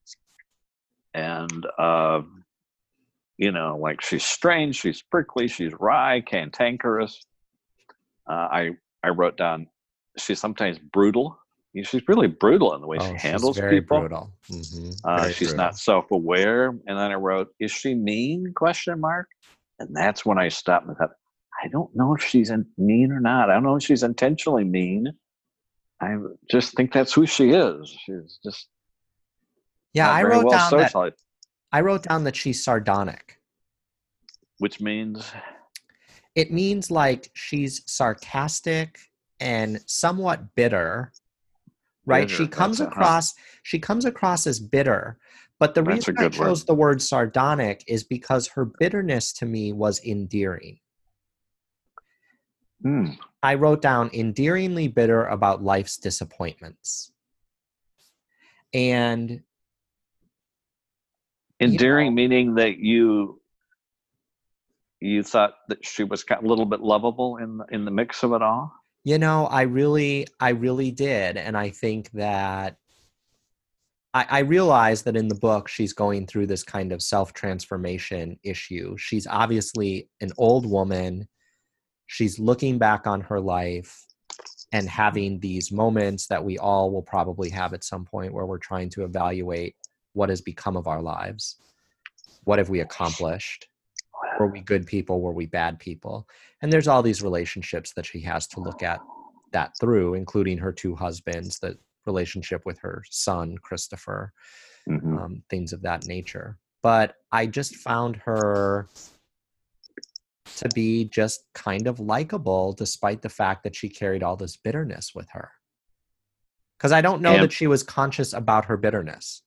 And, uh, you know, like she's strange, she's prickly, she's wry, cantankerous. Uh, I I wrote down she's sometimes brutal. You know, She's really brutal in the way Oh, she she's handles very people. brutal. Mhm, Uh, very she's brutal. not self-aware. And then I wrote, "Is she mean?" Question mark. And that's when I stopped and thought, I don't know if she's mean or not. I don't know if she's intentionally mean. I just think that's who she is. She's just Yeah, I wrote well down that. I wrote down that she's sardonic. which means it means like she's sarcastic and somewhat bitter right she comes that's it, huh? across she comes across as bitter but the That's reason i good word. chose the word sardonic is because her bitterness to me was endearing hmm, i wrote down endearingly bitter about life's disappointments and endearing, know- meaning that you you thought that she was a little bit lovable in the, in the mix of it all. You know, I really, I really did. And I think that I, I realize that in the book, she's going through this kind of self transformation issue. She's obviously an old woman. She's looking back on her life and having these moments that we all will probably have at some point where we're trying to evaluate what has become of our lives. What have we accomplished? Were we good people? Were we bad people? And there's all these relationships that she has to look at that through, including her two husbands, the relationship with her son, Christopher, Mhm. um, things of that nature. But I just found her to be just kind of likable, despite the fact that she carried all this bitterness with her. Because I don't know that she was conscious about her bitterness.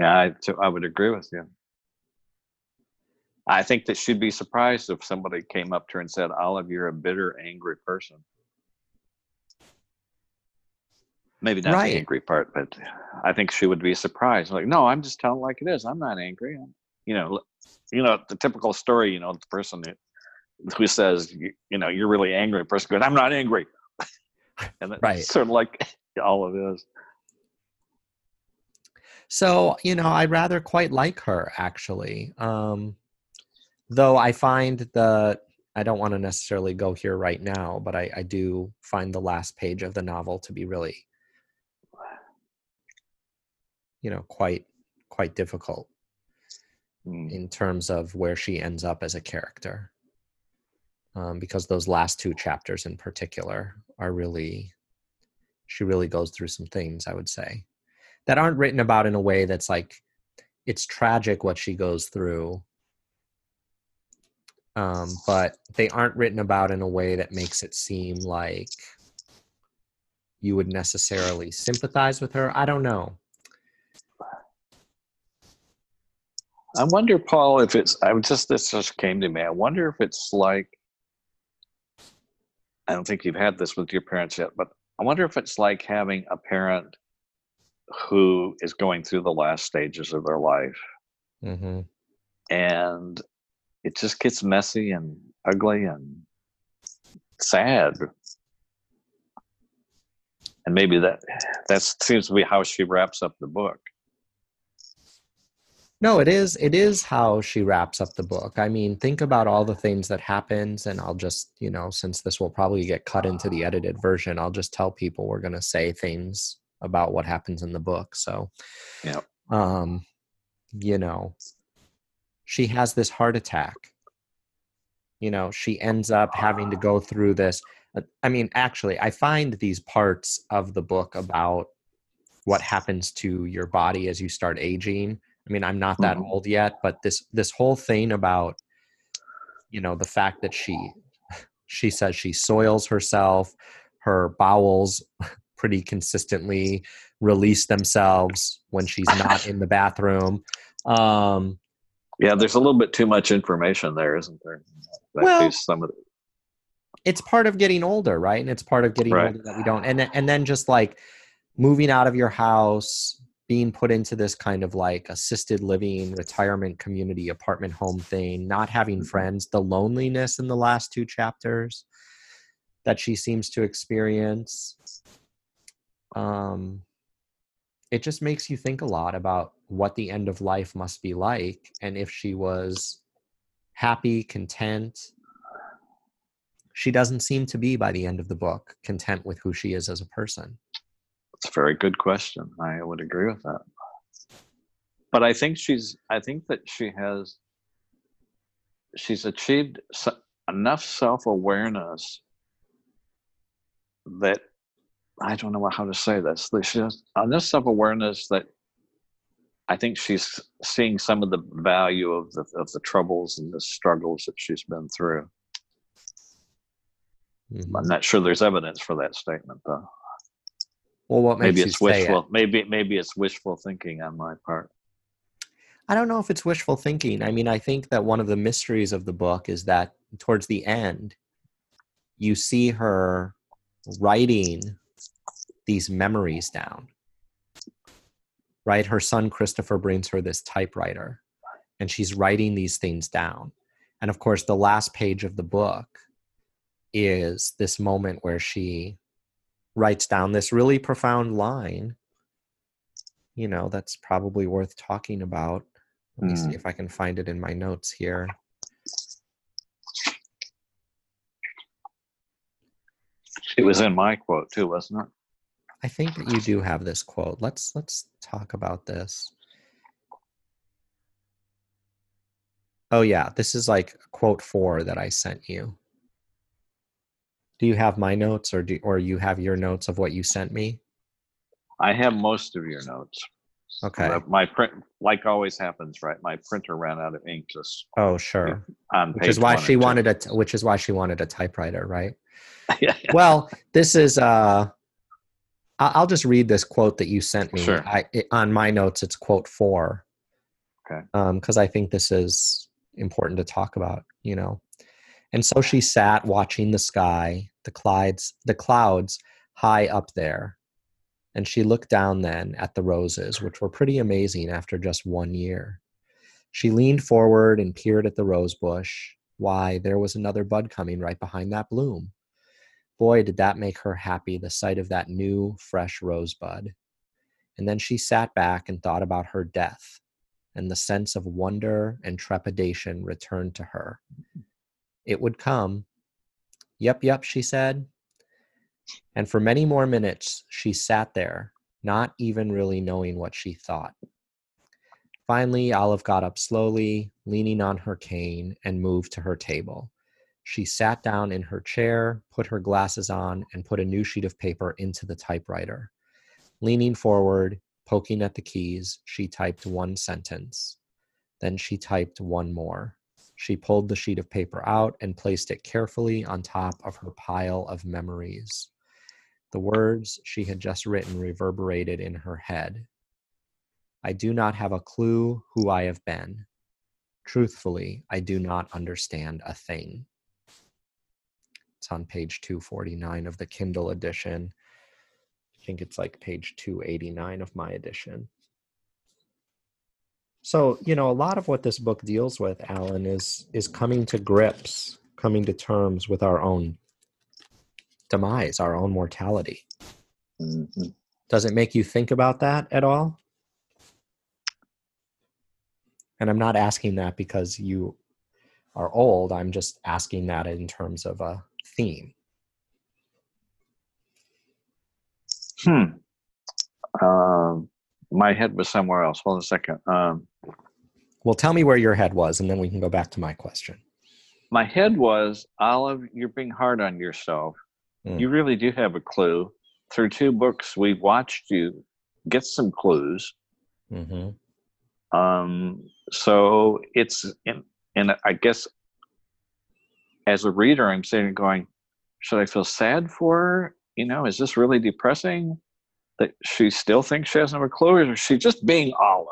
Yeah, I, so I would agree with you. I think that she'd be surprised if somebody came up to her and said, Olive, you're a bitter, angry person. Maybe not Right. the angry part, but I think she would be surprised. Like, no, I'm just telling like it is. I'm not angry. I'm, you know, you know, the typical story, you know, the person who, who says, you, you know, you're really angry. The person goes, I'm not angry. and it's Right. sort of like all of it is. So, you know, I rather quite like her actually. Um, though I find the, I don't want to necessarily go here right now, but I, I do find the last page of the novel to be really, you know, quite, quite difficult Mm. in terms of where she ends up as a character. Um, because those last two chapters in particular are really, she really goes through some things, I would say, that aren't written about in a way that's like, it's tragic what she goes through. Um, but they aren't written about in a way that makes it seem like you would necessarily sympathize with her. I don't know. I wonder, Paul, if it's. I just this just came to me. I wonder if it's like. I don't think you've had this with your parents yet, but I wonder if it's like having a parent who is going through the last stages of their life, hmm and it just gets messy and ugly and sad. And maybe that that seems to be how she wraps up the book. No, it is. It is how she wraps up the book. I mean, think about all the things that happens, and I'll just, you know, since this will probably get cut into the edited version, I'll just tell people we're going to say things about what happens in the book. So, yeah. um, you know, she has this heart attack. You know, she ends up having to go through this. uh, I mean, actually, I find these parts of the book about what happens to your body as you start aging. I mean, I'm not that Mhm. old yet, but this this whole thing about you know the fact that she she says she soils herself, her bowels pretty consistently release themselves when she's not in the bathroom. Um, Yeah, there's a little bit too much information there, isn't there? That Well, some of the, it's part of getting older, right? And it's part of getting Right. older that we don't. And and then just like moving out of your house, being put into this kind of like assisted living, retirement community, apartment home thing, not having Mhm. friends, the loneliness in the last two chapters that she seems to experience. Um, it just makes you think a lot about what the end of life must be like and if she was happy, content, she doesn't seem to be by the end of the book content with who she is as a person. It's a very good question. I would agree with that. But I think she's. I think that she has. She's achieved enough self awareness that I don't know how to say this. That she has enough self awareness that I think she's seeing some of the value of the of the troubles and the struggles that she's been through. Mhm. I'm not sure there's evidence for that statement though. Well, what makes Maybe you it's say it? wishful. Maybe maybe it's wishful thinking on my part. I don't know if it's wishful thinking. I mean, I think that one of the mysteries of the book is that towards the end, you see her writing these memories down. Right? Her son Christopher brings her this typewriter and she's writing these things down. And of course, the last page of the book is this moment where she writes down this really profound line you know that's probably worth talking about. Let me Hmm. see if i can find it in my notes here. It was in my quote too, wasn't it? i think that you do have this quote. Let's let's talk about this. Oh yeah this is like quote four that i sent you do you have my notes or do or you have your notes of what you sent me I have most of your notes. okay Uh, My print, like always happens, right? My printer ran out of ink just oh sure on which is why she wanted a which is why she wanted a typewriter right yeah, yeah. well this is uh i'll just read this quote that you sent me Sure. I, it, on my notes it's quote four Okay. um because i think this is important to talk about, you know. And so she sat watching the sky, the clouds, the clouds high up there. And she looked down then at the roses, which were pretty amazing after just one year. She leaned forward and peered at the rose bush. Why, there was another bud coming right behind that bloom. Boy, did that make her happy, the sight of that new, fresh rosebud. And then she sat back and thought about her death, and the sense of wonder and trepidation returned to her. It would come. Yep, yep, she said. And for many more minutes, she sat there, not even really knowing what she thought. Finally, Olive got up slowly, leaning on her cane, and moved to her table. She sat down in her chair, put her glasses on, and put a new sheet of paper into the typewriter. Leaning forward, poking at the keys, she typed one sentence. Then she typed one more. She pulled the sheet of paper out and placed it carefully on top of her pile of memories. The words she had just written reverberated in her head. I do not have a clue who I have been. Truthfully, I do not understand a thing. It's on page 249 of the Kindle edition. I think it's like page 289 of my edition. So, you know, a lot of what this book deals with, Alan, is is coming to grips, coming to terms with our own demise, our own mortality. Mm-hmm. Does it make you think about that at all? And I'm not asking that because you are old. I'm just asking that in terms of a theme. Hmm. Um, my head was somewhere else. Hold on a second. Um, well, tell me where your head was, and then we can go back to my question. My head was Olive. You're being hard on yourself. Mm. You really do have a clue. Through two books, we've watched you get some clues. Mm-hmm. Um, so it's and and I guess as a reader, I'm sitting going, should I feel sad for her? You know, is this really depressing? That she still thinks she has no clue, or she just being Olive?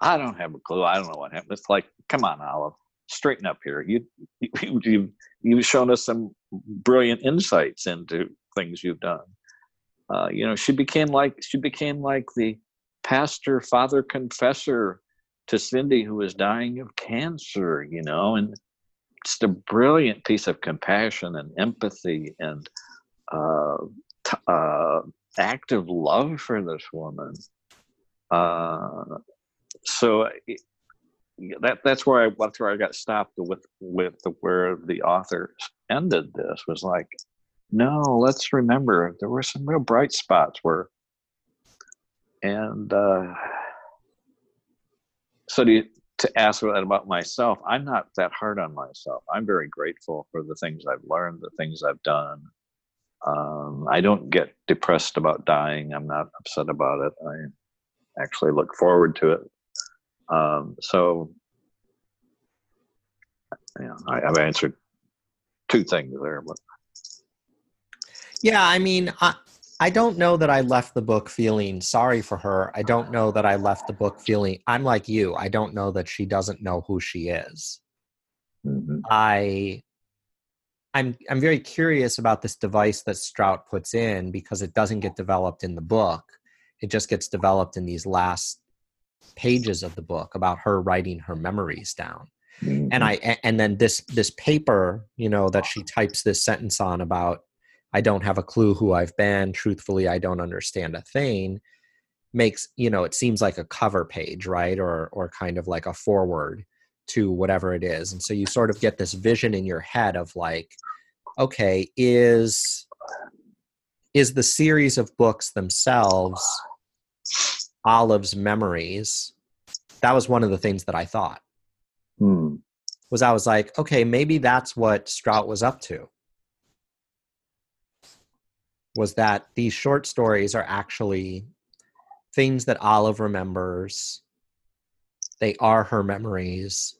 I don't have a clue. I don't know what happened. It's like, come on, Olive, straighten up here. You, you, you you've shown us some brilliant insights into things you've done. Uh, you know, she became like she became like the pastor, father, confessor to Cindy, who was dying of cancer. You know, and just a brilliant piece of compassion and empathy and uh, t- uh, active love for this woman. Uh, so it, that that's where I that's where I got stopped with with the, where the author ended this was like, no, let's remember there were some real bright spots where, and uh, so to to ask about myself, I'm not that hard on myself. I'm very grateful for the things I've learned, the things I've done, um, I don't get depressed about dying. I'm not upset about it. I actually look forward to it. Um, so, yeah, I, have answered two things there. But yeah, I mean, I, I don't know that I left the book feeling sorry for her. I don't know that I left the book feeling. I'm like you. I don't know that she doesn't know who she is. Mm-hmm. I I'm I'm very curious about this device that Strout puts in because it doesn't get developed in the book. It just gets developed in these last pages of the book about her writing her memories down. Mm-hmm. And I and then this this paper, you know, that she types this sentence on about I don't have a clue who I've been, truthfully I don't understand a thing makes, you know, it seems like a cover page, right? Or or kind of like a forward to whatever it is and so you sort of get this vision in your head of like okay is is the series of books themselves olive's memories? That was one of the things that i thought. Hmm. was i was like okay maybe that's what strout was up to. Was that these short stories are actually things that olive remembers they are her memories.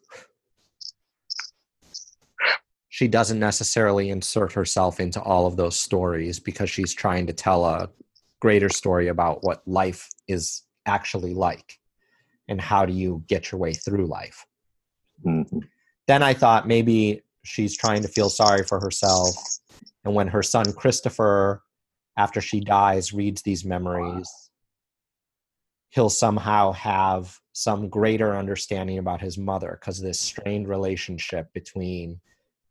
She doesn't necessarily insert herself into all of those stories because she's trying to tell a greater story about what life is actually like and how do you get your way through life. Mhm. Then I thought maybe she's trying to feel sorry for herself. And when her son Christopher, after she dies, reads these memories, he'll somehow have some greater understanding about his mother because this strained relationship between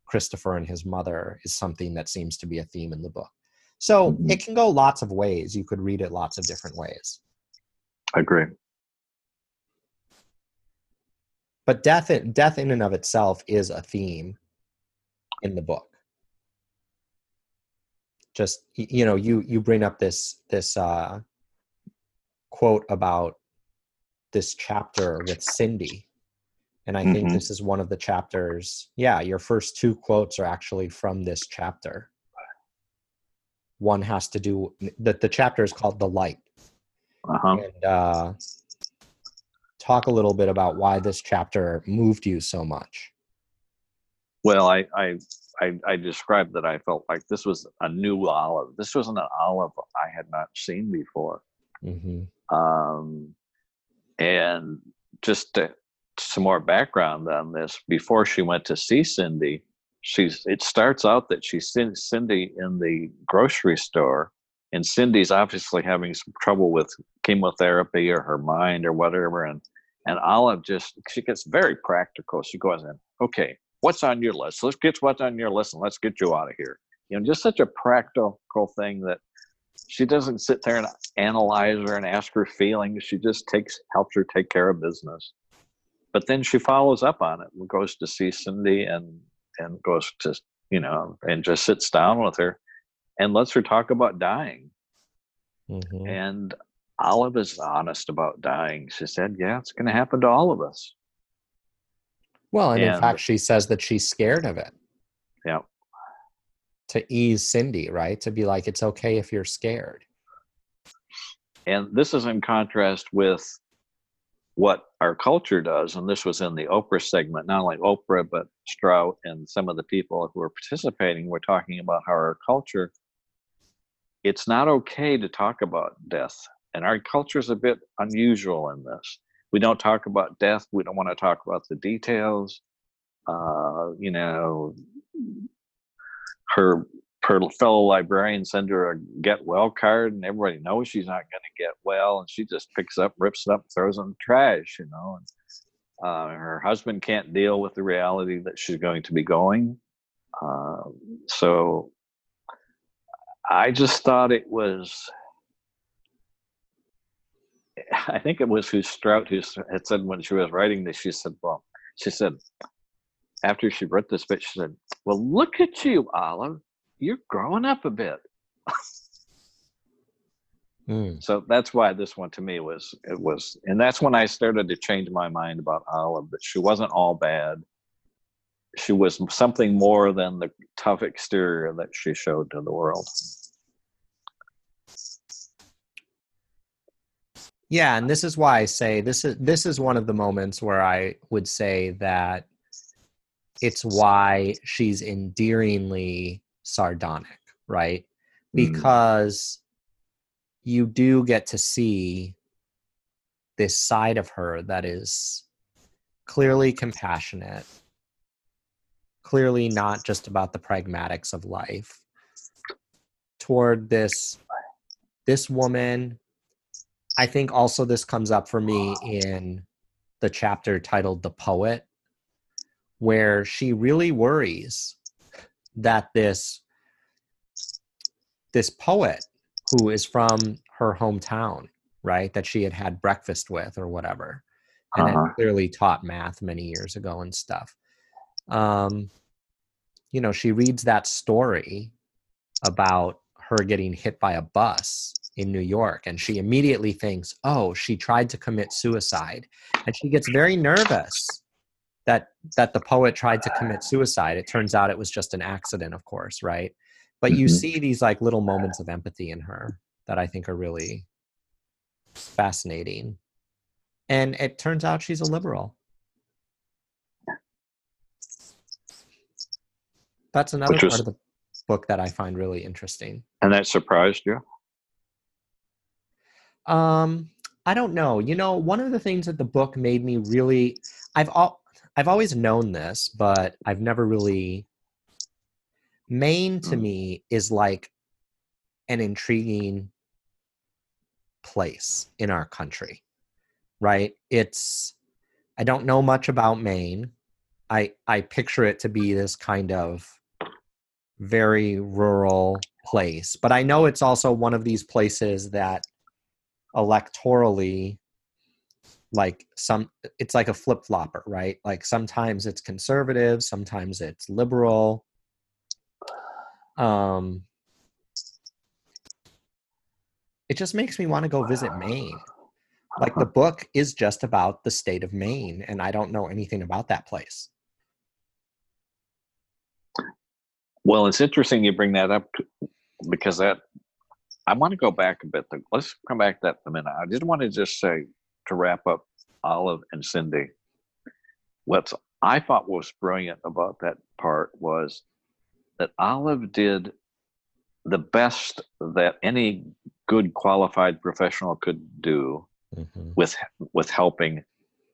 Christopher and his mother is something that seems to be a theme in the book. So Mhm. it can go lots of ways. You could read it lots of different ways. I agree. But death, death in and of itself is a theme in the book. Just you know, you you bring up this this uh, quote about this chapter with Cindy, and I think Mhm. this is one of the chapters. Yeah, your first two quotes are actually from this chapter. One has to do that. The chapter is called "The Light," Uh-huh. and uh, talk a little bit about why this chapter moved you so much. Well, I, I I I described that I felt like this was a new olive. This wasn't an olive I had not seen before. hmm Um, and just to, some more background on this, before she went to see Cindy, she's it starts out that she sees Cindy in the grocery store, and Cindy's obviously having some trouble with chemotherapy or her mind or whatever, and and Olive just she gets very practical. She goes in, okay, what's on your list? Let's get what's on your list and let's get you out of here. You know, just such a practical thing that she doesn't sit there and analyze her and ask her feelings. She just takes helps her take care of business. But then she follows up on it and goes to see Cindy and and goes to you know and just sits down with her and lets her talk about dying. hmm And Olive is honest about dying. She said, "Yeah, it's going to happen to all of us." Well, and in fact, she says that she's scared of it Yeah. To ease Cindy, right? To be like, it's okay if you're scared. And this is in contrast with what our culture does. And this was in the Oprah segment, not only Oprah, but Strout and some of the people who are participating were talking about how our culture, it's not okay to talk about death. And our culture is a bit unusual in this. We don't talk about death. We don't want to talk about the details. Uh, you know, her her fellow librarian send her a get well card and everybody knows she's not going to get well and she just picks up rips it up throws it in the trash you know and uh, her husband can't deal with the reality that she's going to be going. Uh, so i just thought it was i think it was who strout who had said when she was writing this she said well she said after she wrote this bit she said well look at you olive you're growing up a bit. Mm. So that's why this one to me was it was, and that's when I started to change my mind about Olive. That she wasn't all bad. She was something more than the tough exterior that she showed to the world. Yeah, and this is why I say this is this is one of the moments where I would say that it's why she's endearingly sardonic, right? Mm. Because you do get to see this side of her that is clearly compassionate, clearly not just about the pragmatics of life, toward this this woman I think also this comes up for me in the chapter titled The Poet, where she really worries that this this poet who is from her hometown, right, that she had had breakfast with or whatever, and Uh-huh. had clearly taught math many years ago and stuff. Um, you know, she reads that story about her getting hit by a bus in New York and she immediately thinks, "Oh, she tried to commit suicide." And she gets very nervous that that the poet tried to commit suicide. It turns out it was just an accident, of course, right? But you Mhm. see these like little moments of empathy in her that I think are really fascinating. And it turns out she's a liberal. That's another part of the book that I find really interesting. And that surprised you? Um, I don't know. You know, one of the things that the book made me really I've all I've always known this, but I've never really. Maine to Mm. me is like an intriguing place in our country, right? It's, I don't know much about Maine. I I picture it to be this kind of very rural place, but I know it's also one of these places that electorally like some it's like a flip-flopper right? Like sometimes it's conservative sometimes it's liberal. Um it just makes me want to go visit maine. Like the book is just about the state of maine and i don't know anything about that place. Well, it's interesting you bring that up because that I want to go back a bit. Let's come back to that in a minute. I did want to just say to wrap up Olive and Cindy. What I thought was brilliant about that part was that Olive did the best that any good qualified professional could do Mhm. with with helping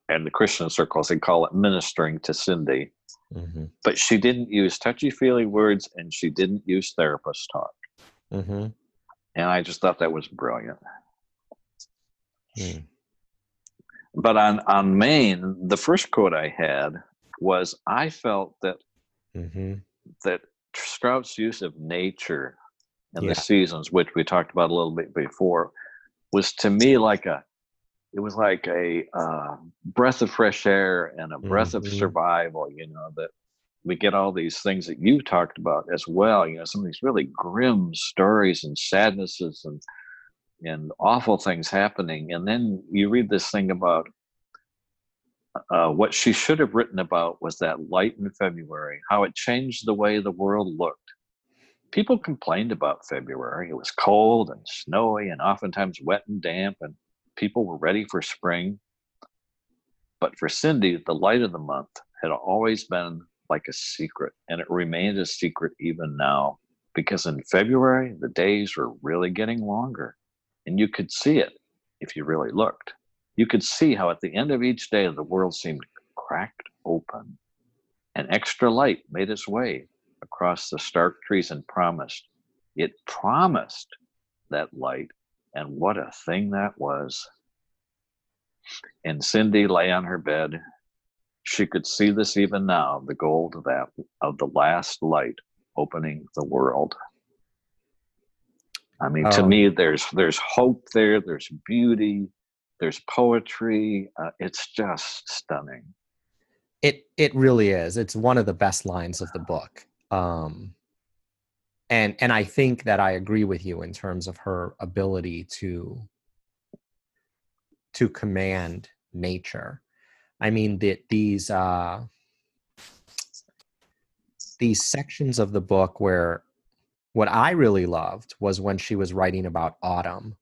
and the Christian circles they call it ministering to Cindy Mhm. but she didn't use touchy feely words and she didn't use therapist talk. Mhm. And I just thought that was brilliant. Mm. But on, on Maine, the first quote I had was I felt that Mhm. that Strout's use of nature and Yeah. the seasons, which we talked about a little bit before, was to me like a it was like a uh, breath of fresh air and a breath of Mhm. survival. You know that we get all these things that you talked about as well. You know some of these really grim stories and sadnesses and and awful things happening, and then you read this thing about uh, what she should have written about was that light in February, how it changed the way the world looked. People complained about February. It was cold and snowy and oftentimes wet and damp, and people were ready for spring. But for Cindy, the light of the month had always been like a secret, and it remained a secret even now because in February, the days were really getting longer, and you could see it if you really looked you could see how at the end of each day the world seemed cracked open. An extra light made its way across the stark trees and promised, it promised that light, and what a thing that was. And Cindy lay on her bed. She could see this even now, the gold of that of the last light opening the world. I mean, to Oh. me, there's there's hope there, there's beauty, there's poetry. Uh, it's just stunning. It it really is. It's one of the best lines of the book. Um and and I think that I agree with you in terms of her ability to to command nature. I mean that these uh these sections of the book where what I really loved was when she was writing about autumn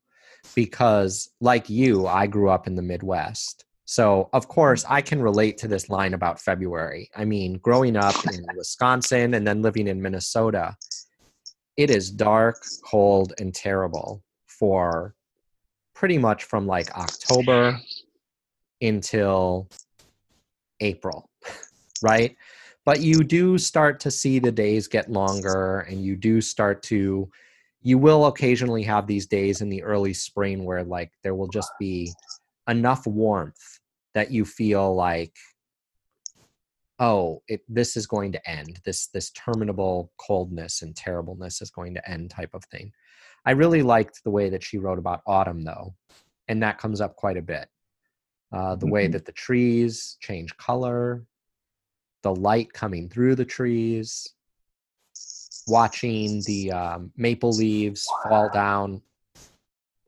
because like you I grew up in the Midwest. So, of course, mm-hmm. I can relate to this line about February. I mean, growing up in Wisconsin and then living in Minnesota, it is dark, cold, and terrible for pretty much from like October until April, right? But you do start to see the days get longer and you do start to, you will occasionally have these days in the early spring where like there will just be enough warmth that you feel like oh it, this is going to end. This this terminable coldness and terribleness is going to end type of thing. I really liked the way that she wrote about autumn though and that comes up quite a bit. Uh, the way Mhm. that the trees change color the light coming through the trees watching the um, maple leaves fall down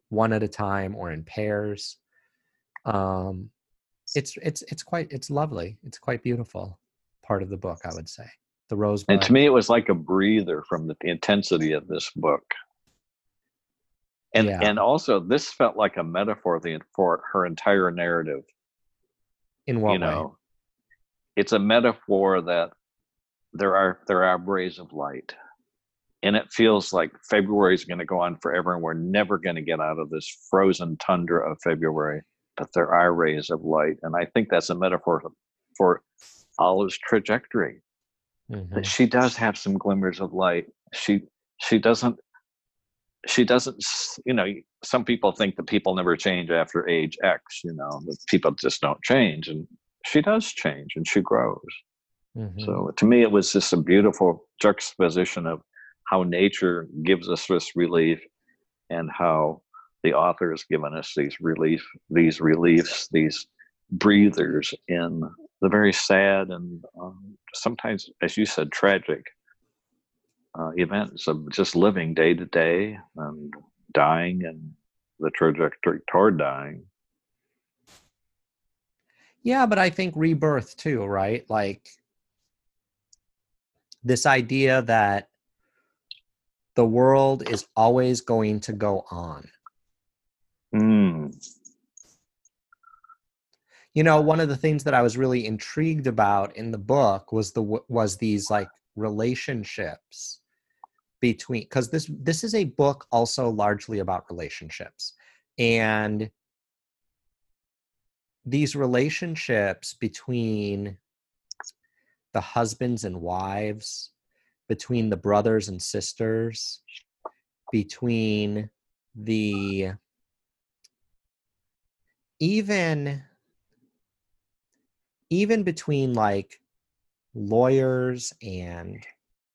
one at a time or in pairs um it's it's it's quite it's lovely it's quite beautiful part of the book i would say the rosebud And to me, it was like a breather from the intensity of this book. And Yeah. and also, this felt like a metaphor for her entire narrative. in what you way know, it's a metaphor that there are there are rays of light, and it feels like February is going to go on forever, and we're never going to get out of this frozen tundra of February. But there are rays of light, and I think that's a metaphor for Olive's trajectory. Mhm. That she does have some glimmers of light. She she doesn't she doesn't you know some people think that people never change after age x you know that people just don't change and she does change and she grows Mhm. so to me it was just a beautiful juxtaposition of how nature gives us this relief and how the author has given us these relief these reliefs these breathers in the very sad and um, sometimes as you said tragic uh, events of just living day to day and dying and the trajectory toward dying. Yeah, but I think rebirth too, right? Like this idea that the world is always going to go on. Mm. You know, one of the things that I was really intrigued about in the book was the was these like relationships between cuz this this is a book also largely about relationships. And these relationships between the husbands and wives, between the brothers and sisters, between the even even between like lawyers and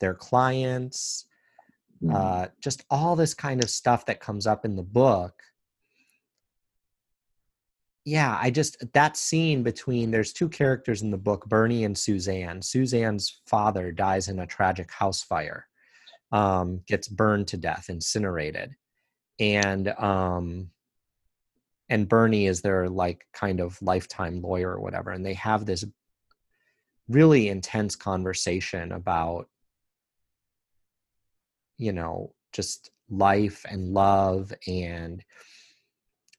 their clients Mm. uh, just all this kind of stuff that comes up in the book yeah i just that scene between there's two characters in the book bernie and suzanne. Suzanne's father dies in a tragic house fire um, gets burned to death incinerated and um and bernie is their like kind of lifetime lawyer or whatever and they have this really intense conversation about you know just life and love and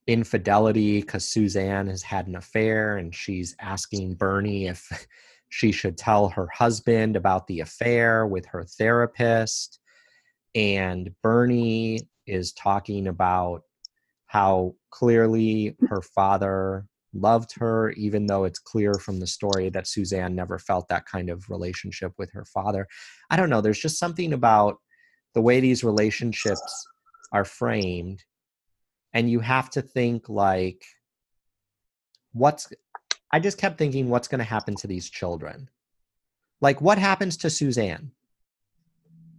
infidelity because Suzanne has had an affair and she's asking Bernie if she should tell her husband about the affair with her therapist. And Bernie is talking about how clearly her father loved her, even though it's clear from the story that Suzanne never felt that kind of relationship with her father. I don't know. There's just something about the way these relationships are framed and you have to think like what's i just kept thinking what's going to happen to these children like what happens to suzanne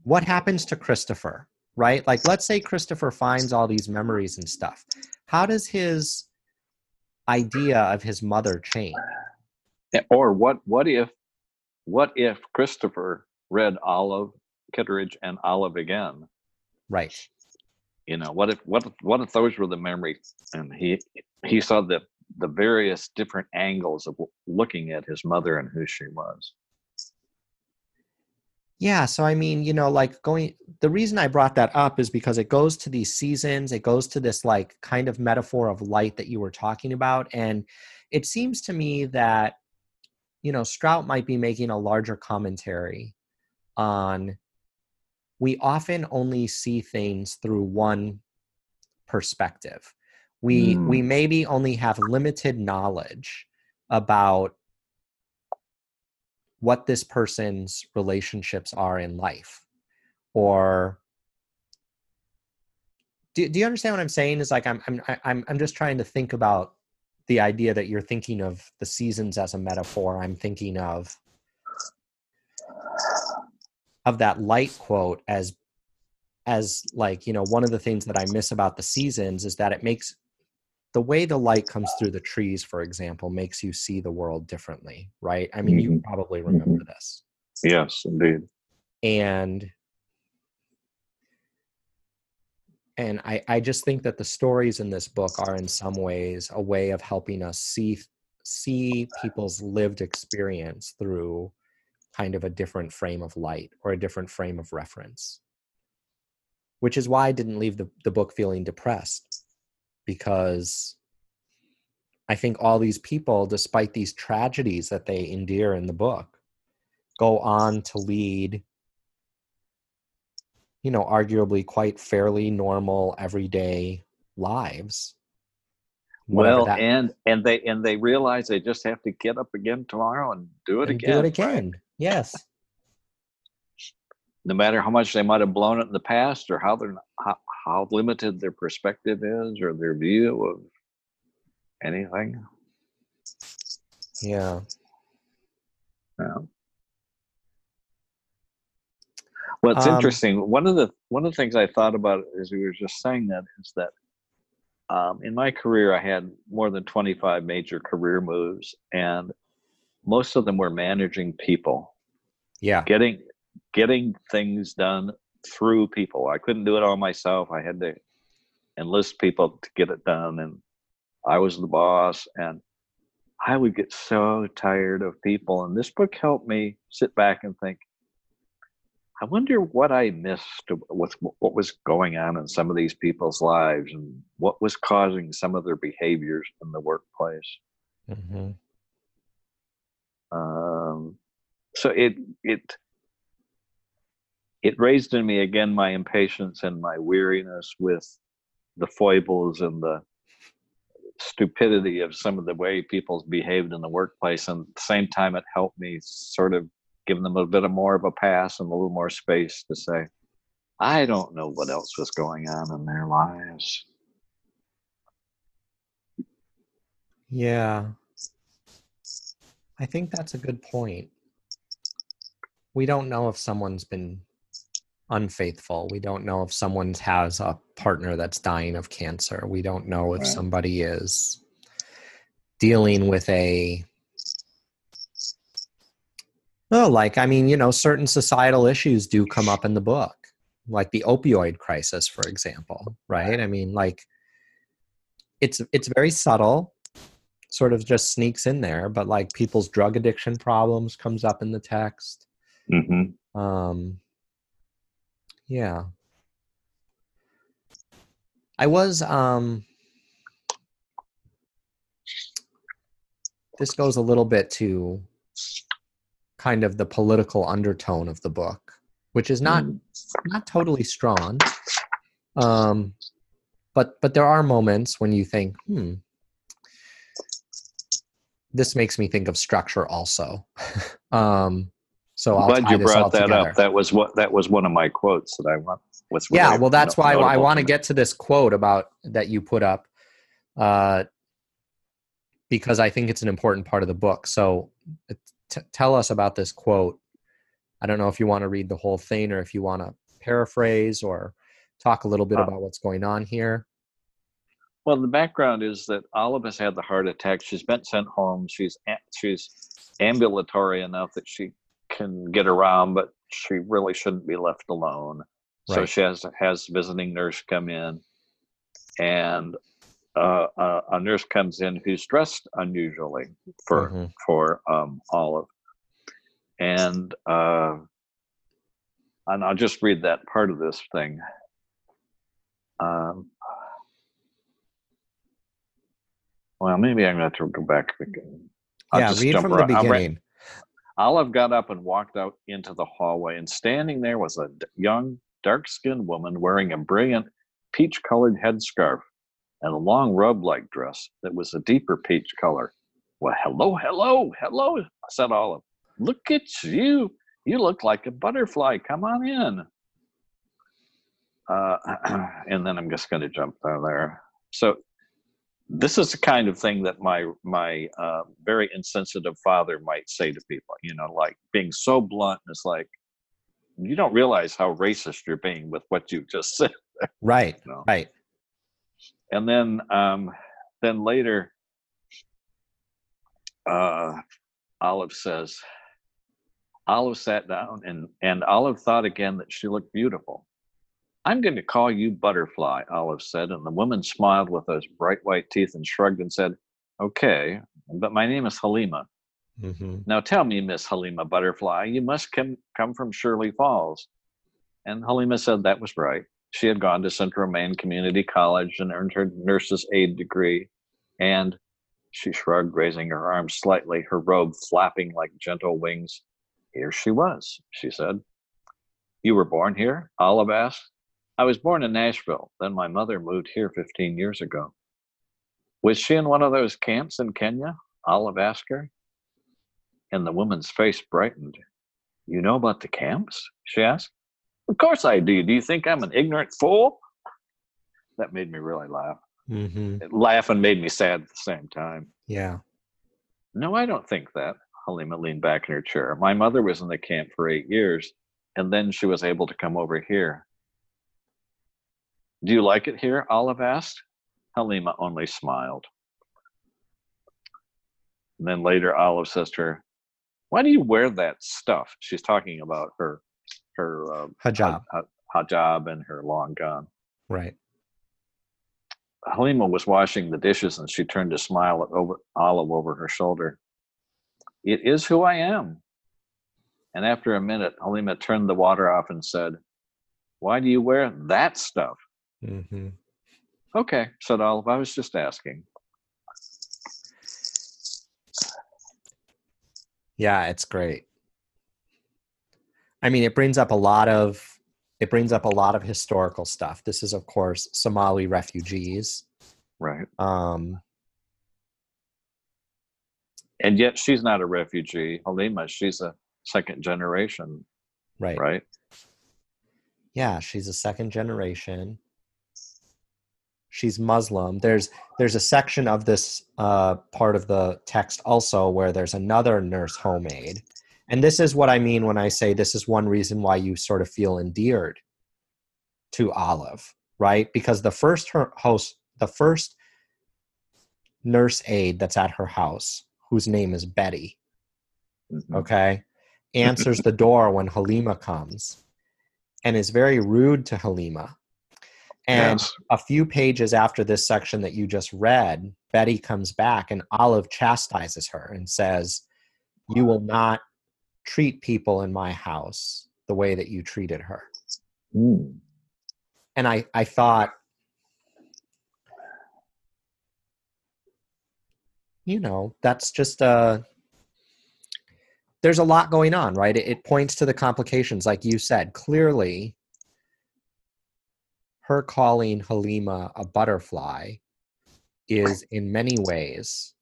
what happens to christopher right like let's say christopher finds all these memories and stuff how does his idea of his mother change Or what? What if? What if Christopher read Olive Kitteridge and Olive again? right You know, what if? What? If, what if those were the memories, and he he saw the the various different angles of looking at his mother and who she was. Yeah, so I mean, you know, like going the reason I brought that up is because it goes to these seasons, it goes to this like kind of metaphor of light that you were talking about and it seems to me that you know, Strout might be making a larger commentary on we often only see things through one perspective. We Mm. we maybe only have limited knowledge about what this person's relationships are in life or do, do you understand what i'm saying is like i'm i'm i'm i'm just trying to think about the idea that you're thinking of the seasons as a metaphor i'm thinking of of that light quote as as like you know one of the things that i miss about the seasons is that it makes the way the light comes through the trees for example makes you see the world differently right i mean you Mhm. probably remember this Yes, indeed. and and I, I just think that the stories in this book are in some ways a way of helping us see see people's lived experience through kind of a different frame of light or a different frame of reference which is why i didn't leave the, the book feeling depressed because i think all these people despite these tragedies that they endure in the book go on to lead you know, arguably quite fairly normal everyday lives. well, and and they and they realize they just have to get up again tomorrow and do it and again. do it again. Yes. No matter how much they might have blown it in the past, or how they're how, how limited their perspective is, or their view of anything. Yeah. Yeah. Well, it's Um, interesting. One of the one of the things I thought about as we were just saying that is that um, in my career I had more than twenty five major career moves, and most of them were managing people, Yeah. getting getting things done through people. I couldn't do it all myself. I had to enlist people to get it done, and I was the boss, and I would get so tired of people. And this book helped me sit back and think. I wonder what I missed with what was going on in some of these people's lives and what was causing some of their behaviors in the workplace. hmm Um, so it it it raised in me again my impatience and my weariness with the foibles and the stupidity of some of the way people behaved in the workplace and at the same time it helped me sort of give them a bit of more of a pass and a little more space to say i don't know what else was going on in their lives Yeah. I think that's a good point. We don't know if someone's been unfaithful. We don't know if someone has a partner that's dying of cancer. We don't know if Right. somebody is dealing with a Oh, like I mean, you know, certain societal issues do come up in the book, like the opioid crisis, for example, right? I mean, like it's it's very subtle, sort of just sneaks in there, but like people's drug addiction problems comes up in the text. mm-hmm. Um, yeah. I was um this goes a little bit to kind of the political undertone of the book, which is not not totally strong. Um but but there are moments when you think, hmm, this makes me think of structure also. um so I'll glad tie you brought that together. up that was what that was one of my quotes that i want was yeah really well that's why i want to get to this quote about that you put up uh because i think it's an important part of the book. So t- tell us about this quote. I don't know if you want to read the whole thing or if you want to paraphrase or talk a little bit Uh, about what's going on here Well, the background is that Olive has had the heart attack. She's been sent home. She's she's ambulatory enough that she can get around, but she really shouldn't be left alone. So she has has visiting nurse come in, and uh, a, a nurse comes in who's dressed unusually for Mhm. for um, Olive, and uh, and I'll just read that part of this thing. Um, well, maybe I'm going to have to go back. I'll yeah just read from the I'll re- beginning Olive got up and walked out into the hallway, and standing there was a d- young, dark skinned woman wearing a brilliant peach colored headscarf and a long robe like dress that was a deeper peach color. Well, hello, hello, hello, said Olive. Look at you. You look like a butterfly. Come on in. Uh, and then I'm just going to jump down there. So this is the kind of thing that my my uh, very insensitive father might say to people you know like being so blunt it's like you don't realize how racist you're being with what you just said right you know? right and then um then later uh olive says olive sat down and and olive thought again that she looked beautiful i'm going to call you butterfly olive said and the woman smiled with those bright white teeth and shrugged and said okay but my name is halima. Hmm now tell me miss halima butterfly you must come come from shirley falls. And halima said that was right. She had gone to central maine community college and earned her nurse's aide degree and she shrugged raising her arms slightly her robe flapping like gentle wings. Here she was she said. You were born here? Olive asked i was born in nashville then my mother moved here 15 years ago Was she in one of those camps in Kenya? Olive asked her. And the woman's face brightened. You know about the camps? she asked. Of course I do. Do you think I'm an ignorant fool? That made me really laugh. Mm-hmm. Laugh and made me sad at the same time. Yeah. No, I don't think that. Halima leaned back in her chair. My mother was in the camp for eight years, and then she was able to come over here. Do you like it here? Olive asked. Halima only smiled. And then later, Olive says to her, "Why do you wear that stuff?" She's talking about her her uh, Hijab. ha- hijab and her long gown. Right. Halima was washing the dishes, and she turned to smile at over, Olive over her shoulder. It is who I am. And after a minute, Halima turned the water off and said, "Why do you wear that stuff?" Mm-hmm. Okay, said Olive. I was just asking. Yeah, it's great. I mean, it brings up a lot of it brings up a lot of historical stuff. This is, of course, Somali refugees. Right. Um, And yet she's not a refugee. Halima, she's a second generation, right. right? Yeah, she's a second generation. She's Muslim. There's there's a section of this uh, part of the text also where there's another nurse homemade, and this is what I mean when I say this is one reason why you sort of feel endeared to Olive, right? Because the first her host, the first nurse aide that's at her house, whose name is Betty, Mhm. okay, answers the door when Halima comes and is very rude to Halima. And Yes. a few pages after this section that you just read, Betty comes back and Olive chastises her and says, You will not treat people in my house the way that you treated her. Mm. And I, I thought, you know, that's just uh there's a lot going on, right? It, it points to the complications, like you said. Clearly, her calling Halima a butterfly is in many ways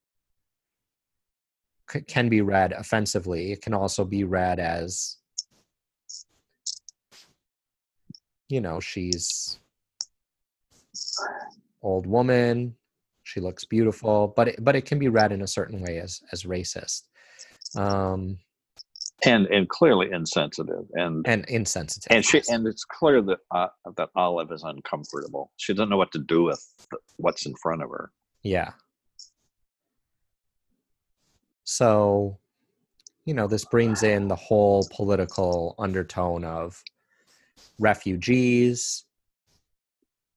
c- can be read offensively. It can also be read as you know, she's old woman, she looks beautiful, but it, but it can be read in a certain way as as racist. Um And and clearly insensitive. And and insensitive. and she and it's clear that uh, that Olive is uncomfortable. She doesn't know what to do with what's in front of her. Yeah. So, you know, this brings in the whole political undertone of refugees.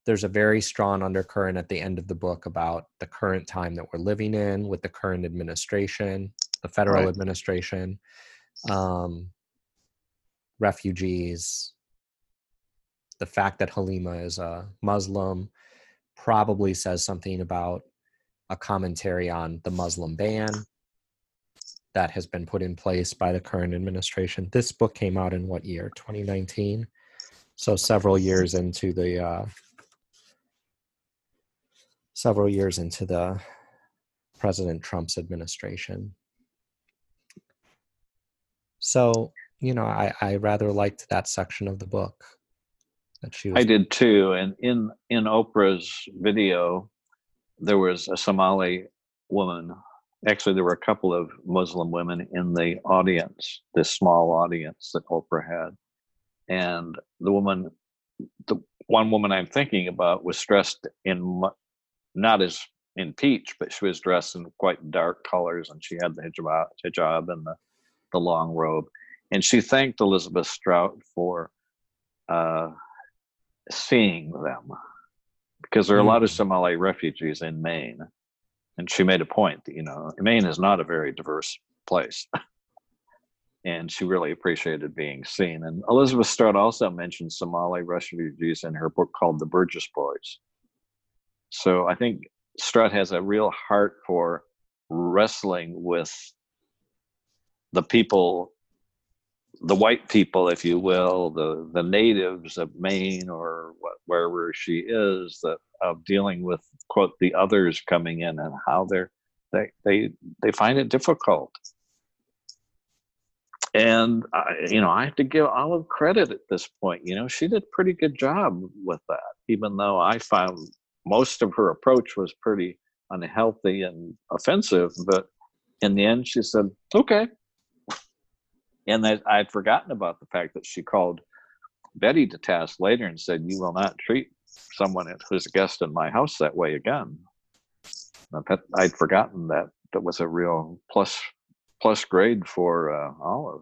There's a very strong undercurrent at the end of the book about the current time that we're living in with the current administration, the federal Right. administration, um, refugees, the fact that Halima is a Muslim probably says something about a commentary on the Muslim ban that has been put in place by the current administration. This book came out in what year? 2019. So several years into the uh, several years into the President Trump's administration. So you know, I, I rather liked that section of the book that she was. I did too. And in in Oprah's video, there was a Somali woman. Actually, there were a couple of Muslim women in the audience, this small audience that Oprah had. And the woman, the one woman I'm thinking about, was dressed in not as in peach, but she was dressed in quite dark colors, and she had the hijab, hijab and the, the long robe. And she thanked Elizabeth Strout for uh, seeing them because there are a lot of Mm. Somali refugees in Maine. And she made a point that, you know, Maine is not a very diverse place. and she really appreciated being seen. And Elizabeth Strout also mentioned Somali refugees in her book called The Burgess Boys. So I think Strout has a real heart for wrestling with the people the white people, if you will, the the natives of Maine or wherever she is, that of dealing with quote the others coming in and how they're they they they find it difficult. And I, you know, I have to give Olive credit at this point. You know, she did a pretty good job with that, even though I found most of her approach was pretty unhealthy and offensive. But in the end, she said, "Okay, and that I'd forgotten about the fact that she called Betty to task later and said, "You will not treat someone who's a guest in my house that way again." I'd forgotten that that was a real plus plus grade for uh, Olive.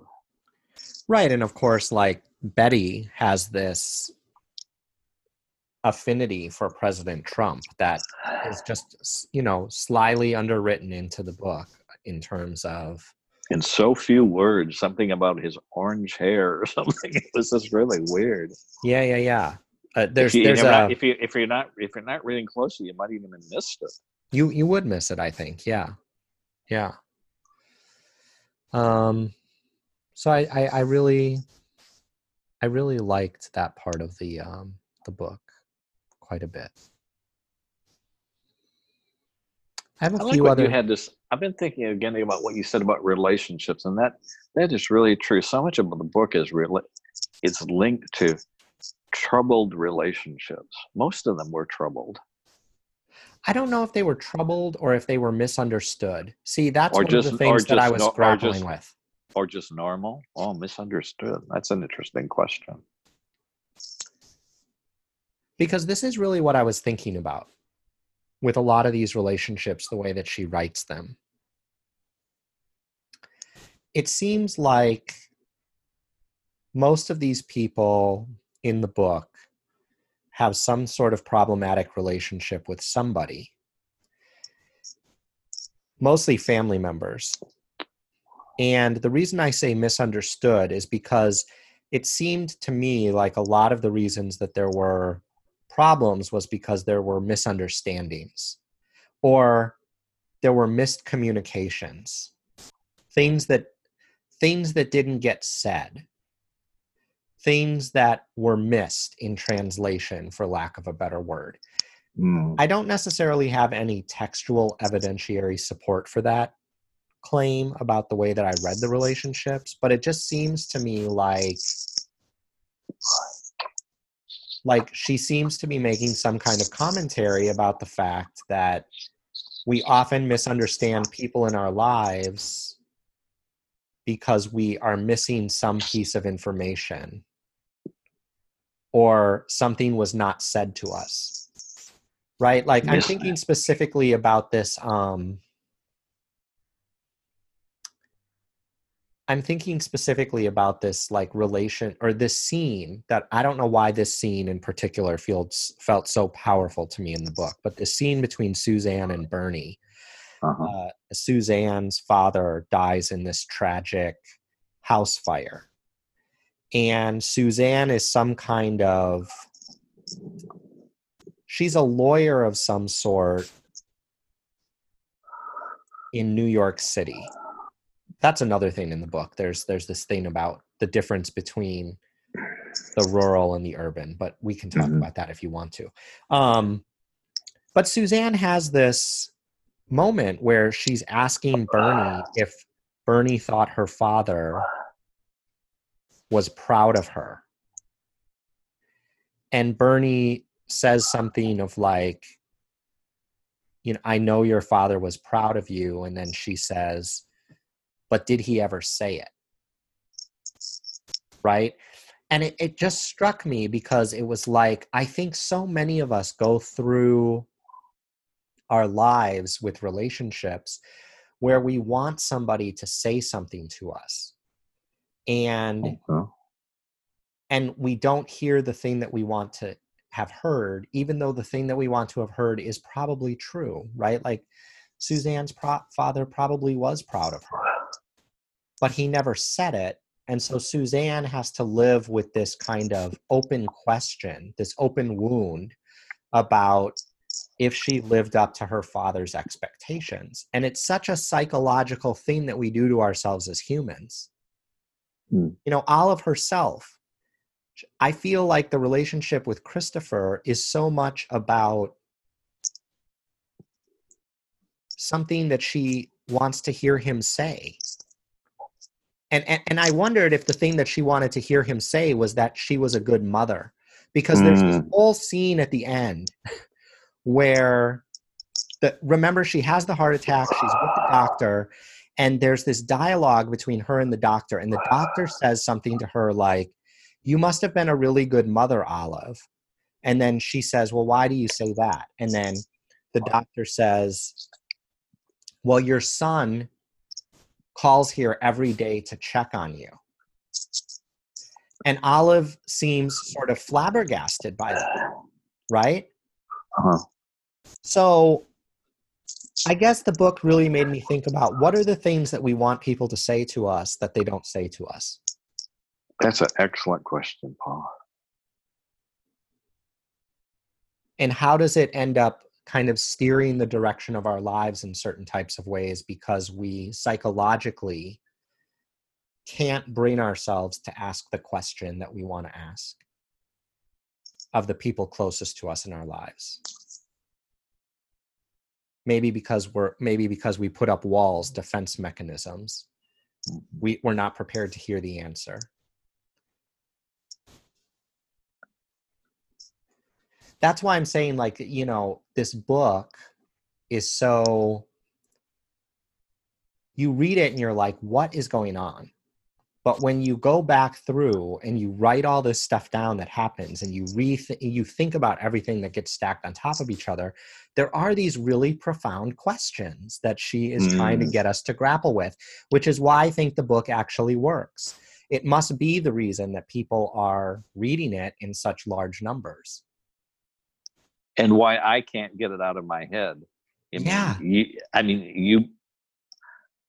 Right, and of course, like Betty has this affinity for President Trump that is just you know slyly underwritten into the book in terms of in so few words something about his orange hair or something. It was just really weird. Yeah yeah yeah. Uh, there's if you, there's if, a, not, if you if you're not if you're not reading closely you might even have missed it. You you would miss it i think. Yeah. Yeah. Um so i i, I really i really liked that part of the um the book quite a bit. I have a I like few what other you had this i've been thinking again about what you said about relationships and that that is really true so much of the book is really it's linked to troubled relationships most of them were troubled I don't know if they were troubled or if they were misunderstood. See, that's Or one just- of the things that I was no- grappling just- with. or just normal oh misunderstood that's an interesting question Because this is really what I was thinking about with a lot of these relationships, the way that she writes them. It seems like most of these people in the book have some sort of problematic relationship with somebody, mostly family members. And the reason I say misunderstood is because it seemed to me like a lot of the reasons that there were problems was because there were misunderstandings or there were missed communications things that things that didn't get said things that were missed in translation for lack of a better word. Hmm. I don't necessarily have any textual evidentiary support for that claim about the way that i read the relationships but it just seems to me like like she seems to be making some kind of commentary about the fact that we often misunderstand people in our lives because we are missing some piece of information. Or something was not said to us. Right? Like i'm thinking specifically about this um I'm thinking specifically about this like relation or this scene that I don't know why this scene in particular feels felt so powerful to me in the book, but the scene between Suzanne and Bernie. Uh-huh. Uh, Suzanne's father dies in this tragic house fire, and Suzanne is some kind of she's a lawyer of some sort in New York City that's another thing in the book there's there's this thing about the difference between the rural and the urban but we can talk Mhm. about that if you want to um but suzanne has this moment where she's asking bernie ah. if bernie thought her father was proud of her and bernie says something of like you know i know your father was proud of you and then she says but did he ever say it? Right? And it, it just struck me because it was like, I think so many of us go through our lives with relationships where we want somebody to say something to us. And Okay. and we don't hear the thing that we want to have heard, even though the thing that we want to have heard is probably true, right? Like Suzanne's pro- father probably was proud of her, but he never said it. And so Suzanne has to live with this kind of open question, this open wound about if she lived up to her father's expectations. And it's such a psychological thing that we do to ourselves as humans Mm. You know, Olive herself, I feel like the relationship with Christopher is so much about something that she wants to hear him say. And, and, and I wondered if the thing that she wanted to hear him say was that she was a good mother. Because there's this Mm. whole scene at the end where the remember she has the heart attack, she's with the doctor, and there's this dialogue between her and the doctor, and the doctor says something to her like, You must have been a really good mother, Olive. And then she says, Well, why do you say that? And then the doctor says, Well, your son calls here every day to check on you. And Olive seems sort of flabbergasted by that, right? Uh-huh. So I guess the book really made me think about what are the things that we want people to say to us that they don't say to us. That's an excellent question, Paul. And how does it end up kind of steering the direction of our lives in certain types of ways because we psychologically can't bring ourselves to ask the question that we want to ask of the people closest to us in our lives maybe because we're maybe because we put up walls defense mechanisms we, we're not prepared to hear the answer. That's why i'm saying like you know this book is so you read it and you're like what is going on but when you go back through and you write all this stuff down that happens and you re you think about everything that gets stacked on top of each other there are these really profound questions that she is trying to Mm. get us to grapple with which is why i think the book actually works it must be the reason that people are reading it in such large numbers and why I can't get it out of my head. I mean, Yeah. you, I mean, you.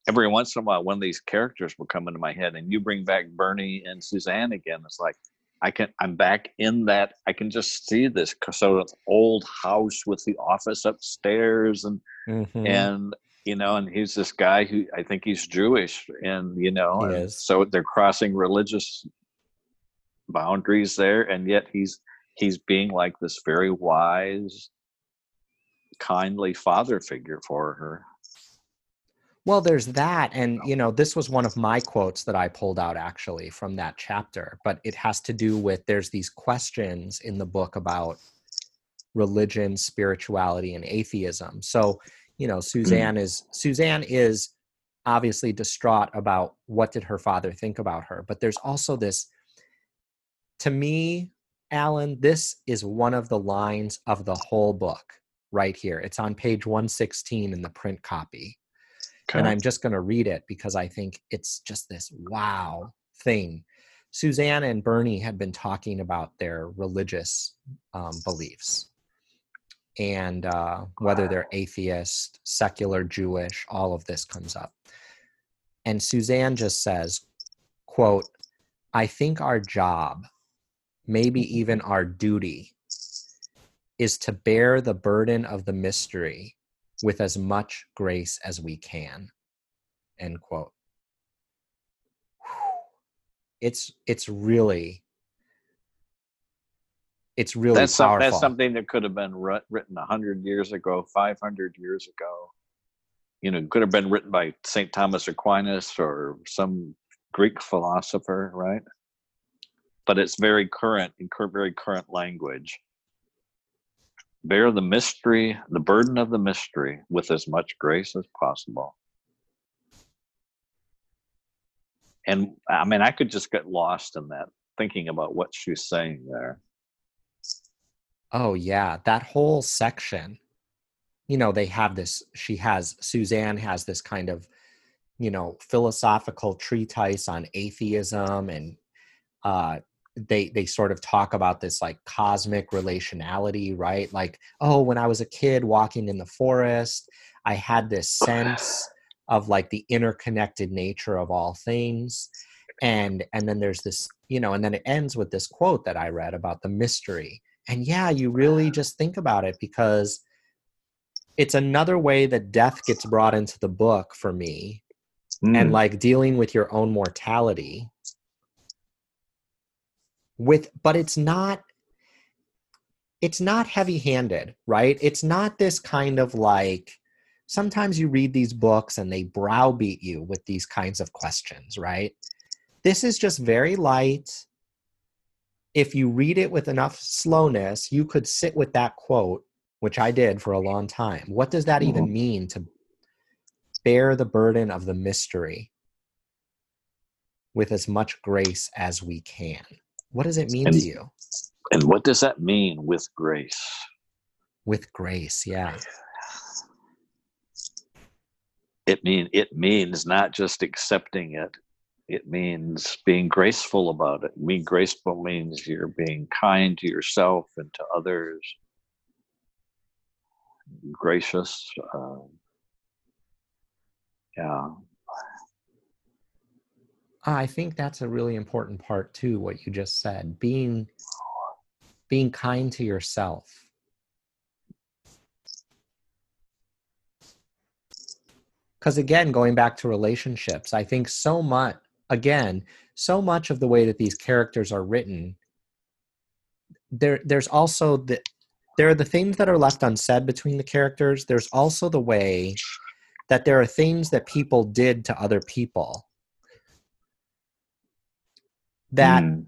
Every once in a while, one of these characters will come into my head, and you bring back Bernie and Suzanne again. It's like I can. I'm back in that. I can just see this sort of old house with the office upstairs, and Mhm. and you know, and he's this guy who I think he's Jewish, and you know, and so they're crossing religious boundaries there, and yet he's he's being like this very wise, kindly father figure for her. Well, there's that. And, you know, this was one of my quotes that I pulled out actually from that chapter, but it has to do with there's these questions in the book about religion, spirituality, and atheism. So, you know, mm-hmm. Suzanne is Suzanne is obviously distraught about what did her father think about her, but there's also this to me, Alan, this is one of the lines of the whole book right here. It's on page 116 in the print copy and I'm just going to read it because I think it's just this wow thing. Suzanne and Bernie had been talking about their religious um, beliefs and uh, whether they're atheist, secular, Jewish, all of this comes up. And Suzanne just says, quote, I think our job, maybe even our duty, is to bear the burden of the mystery with as much grace as we can end quote it's it's really it's really that's some, powerful that's something that could have been written a hundred years ago, five hundred years ago. You know, could have been written by Saint Thomas Aquinas or some Greek philosopher, right? But it's very current, in very current language. Bear the mystery, the burden of the mystery, with as much grace as possible. And I mean, I could just get lost in that, thinking about what she's saying there. oh yeah that whole section you know they have this she has suzanne has this kind of you know philosophical treatise on atheism and uh they they sort of talk about this like cosmic relationality right? Like oh when i was a kid walking in the forest i had this sense of like the interconnected nature of all things and and then there's this you know and then it ends with this quote that i read about the mystery and yeah you really just think about it because it's another way that death gets brought into the book for me and Mm. like dealing with your own mortality with but it's not it's not heavy-handed right? It's not this kind of like sometimes you read these books and they browbeat you with these kinds of questions right? This is just very light. If you read it with enough slowness you could sit with that quote which i did for a long time. What does that even mm-hmm. mean to bear the burden of the mystery with as much grace as we can what does it mean And- to you And what does that mean with grace? with grace yeah It mean it means not just accepting it. It means being graceful about it. Being graceful means you're being kind to yourself and to others. Gracious. Um, yeah. I think that's a really important part too what you just said being being kind to yourself. Because again going back to relationships i think so much again so much of the way that these characters are written there there's also the there are the things that are left unsaid between the characters. There's also the way that there are things that people did to other people that Mm.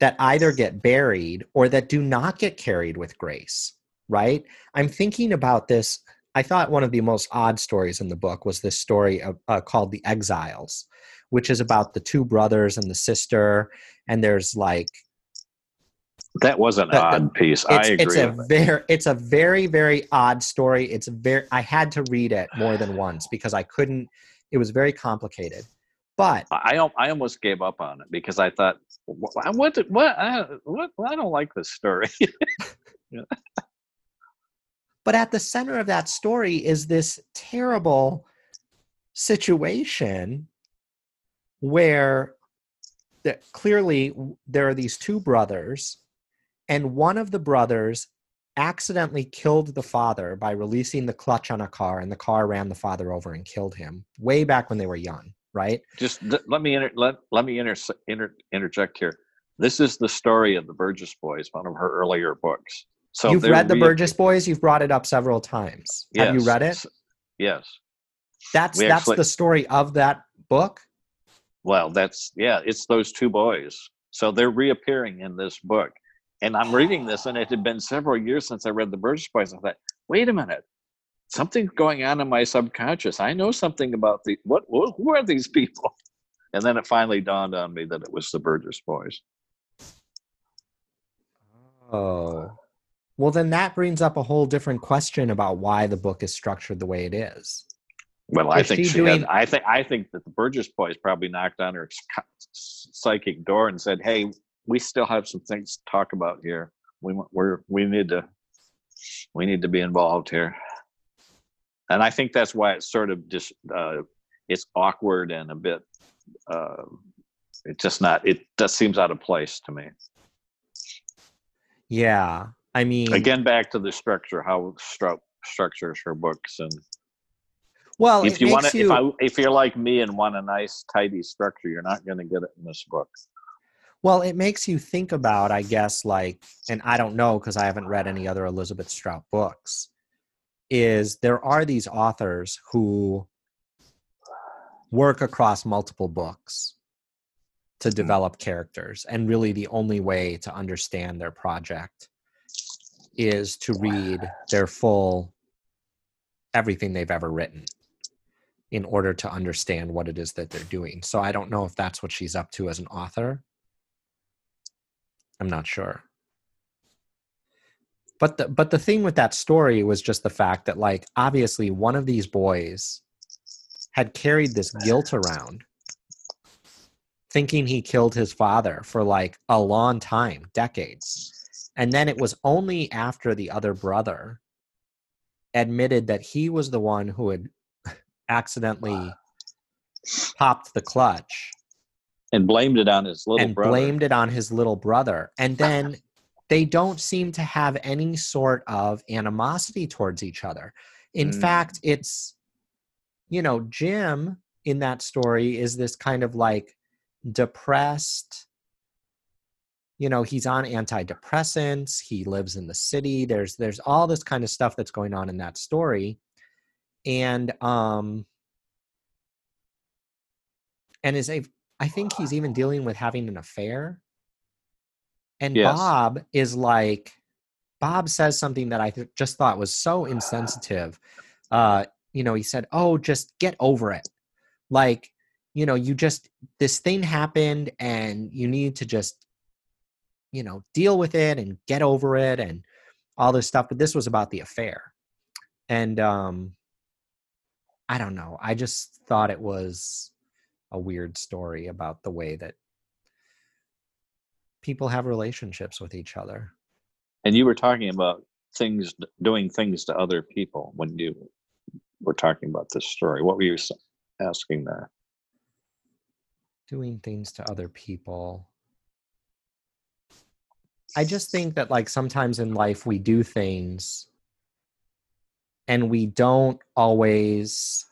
that either get buried or that do not get carried with grace, right? I'm thinking about this. I thought one of the most odd stories in the book was this story of, uh, called The Exiles, which is about the two brothers and the sister. And there's like, that was an The- odd piece. I agree. it's a very, it's a very, very odd story. It's very, I had to read it more than once because I couldn't, it was very complicated. But I I almost gave up on it because I thought, what what what I, what I don't like this story. But at the center of that story is this terrible situation where that clearly there are these two brothers, and one of the brothers accidentally killed the father by releasing the clutch on a car, and the car ran the father over and killed him way back when they were young, right? Just th- let me inter- let let me inter- inter- interject here. This is the story of the Burgess Boys, one of her earlier books. So You've read the Burgess Boys. You've brought it up several times. Have you read it? Yes. That's we that's actually- the story of that book. Well, that's yeah. It's those two boys. So they're reappearing in this book, and I'm reading this, and it had been several years since I read the Burgess Boys. I thought, wait a minute, something's going on in my subconscious. I know something about the what? what who are these people? And then it finally dawned on me that it was the Burgess Boys. Oh. Well, then that brings up a whole different question about why the book is structured the way it is. Well, I think she she doing- had, I think I think that the Burgess boys probably knocked on her psychic door and said, "Hey, we still have some things to talk about here. We want- we're we need to we need to be involved here." And I think that's why it's sort of just uh, it's awkward and a bit. Uh, it's just not. It just seems out of place to me. Yeah. I mean, Again, back to the structure, how stru- structures her books and well, if you want to, you, if I, if you're like me and want a nice tidy structure, you're not going to get it in this book. well, it makes you think about, I guess, like, and I don't know because I haven't read any other Elizabeth Strout books, is there are these authors who work across multiple books to hmm. develop characters. And really, the only way to understand their project is to read their full everything they've ever written in order to understand what it is that they're doing. So I don't know if that's what she's up to as an author. I'm not sure. But the but the thing with that story was just the fact that like obviously one of these boys had carried this guilt around thinking he killed his father for like a long time, decades. And then it was only after the other brother admitted that he was the one who had accidentally popped the clutch And blamed it on his little and brother. blamed it on his little brother. And then they don't seem to have any sort of animosity towards each other. In Mm. fact, it's, you know, Jim in that story is this kind of like depressed, you know he's on antidepressants he lives in the city there's there's all this kind of stuff that's going on in that story and um and is a i think he's even dealing with having an affair and Yes. bob is like bob says something that i th- just thought was so insensitive. Uh you know he said oh just get over it. Like you know you just this thing happened and you need to just you know deal with it and get over it and all this stuff but this was about the affair. And um i don't know. I just thought it was a weird story about the way that people have relationships with each other And you were talking about things, doing things to other people when you were talking about this story. What were you asking there? doing things to other people i just think that like sometimes in life we do things and we don't always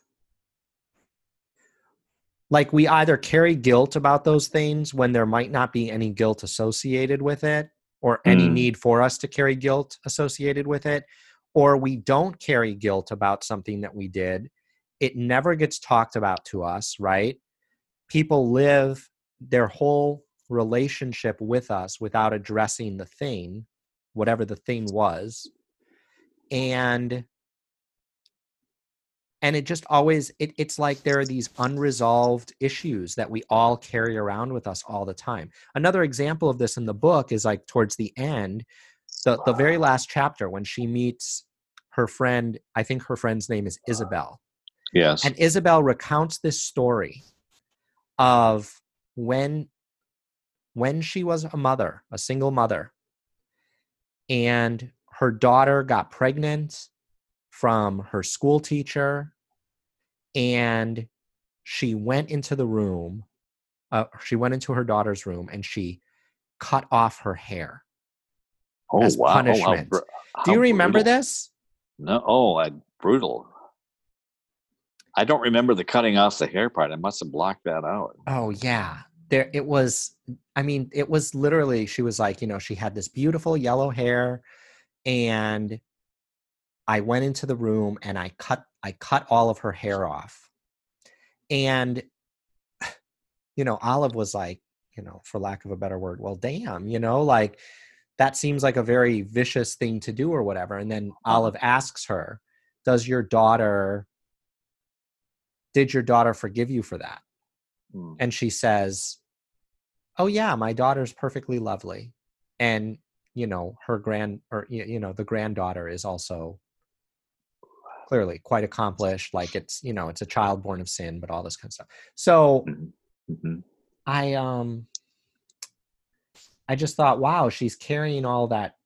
like we either carry guilt about those things when there might not be any guilt associated with it or any Mm. need for us to carry guilt associated with it or we don't carry guilt about something that we did. It never gets talked about to us right? People live their whole relationship with us without addressing the thing whatever the thing was. And and it just always it, it's like there are these unresolved issues that we all carry around with us all the time. Another example of this in the book is like towards the end the, the very last chapter when she meets her friend i think her friend's name is isabel. Yes. and Isabel recounts this story of when when she was a mother, a single mother, and her daughter got pregnant from her school teacher and she went into the room uh, she went into her daughter's room and she cut off her hair oh, as wow. Oh, how punishment. br- do you remember brutal. this No. Oh, I, brutal. I don't remember the cutting off the hair part. I must have blocked that out. Oh yeah. There it was I mean, it was literally she was like, you know, she had this beautiful yellow hair and I went into the room and I cut I cut all of her hair off. And you know, Olive was like, you know, for lack of a better word, well damn, you know, like that seems like a very vicious thing to do or whatever. And then Olive asks her, "Does your daughter did your daughter forgive you for that?" Hmm. and she says oh yeah my daughter's perfectly lovely and you know her grand or you know the granddaughter is also clearly quite accomplished like it's you know it's a child born of sin but all this kind of stuff so Mhm. Mhm. i um i just thought wow she's carrying all that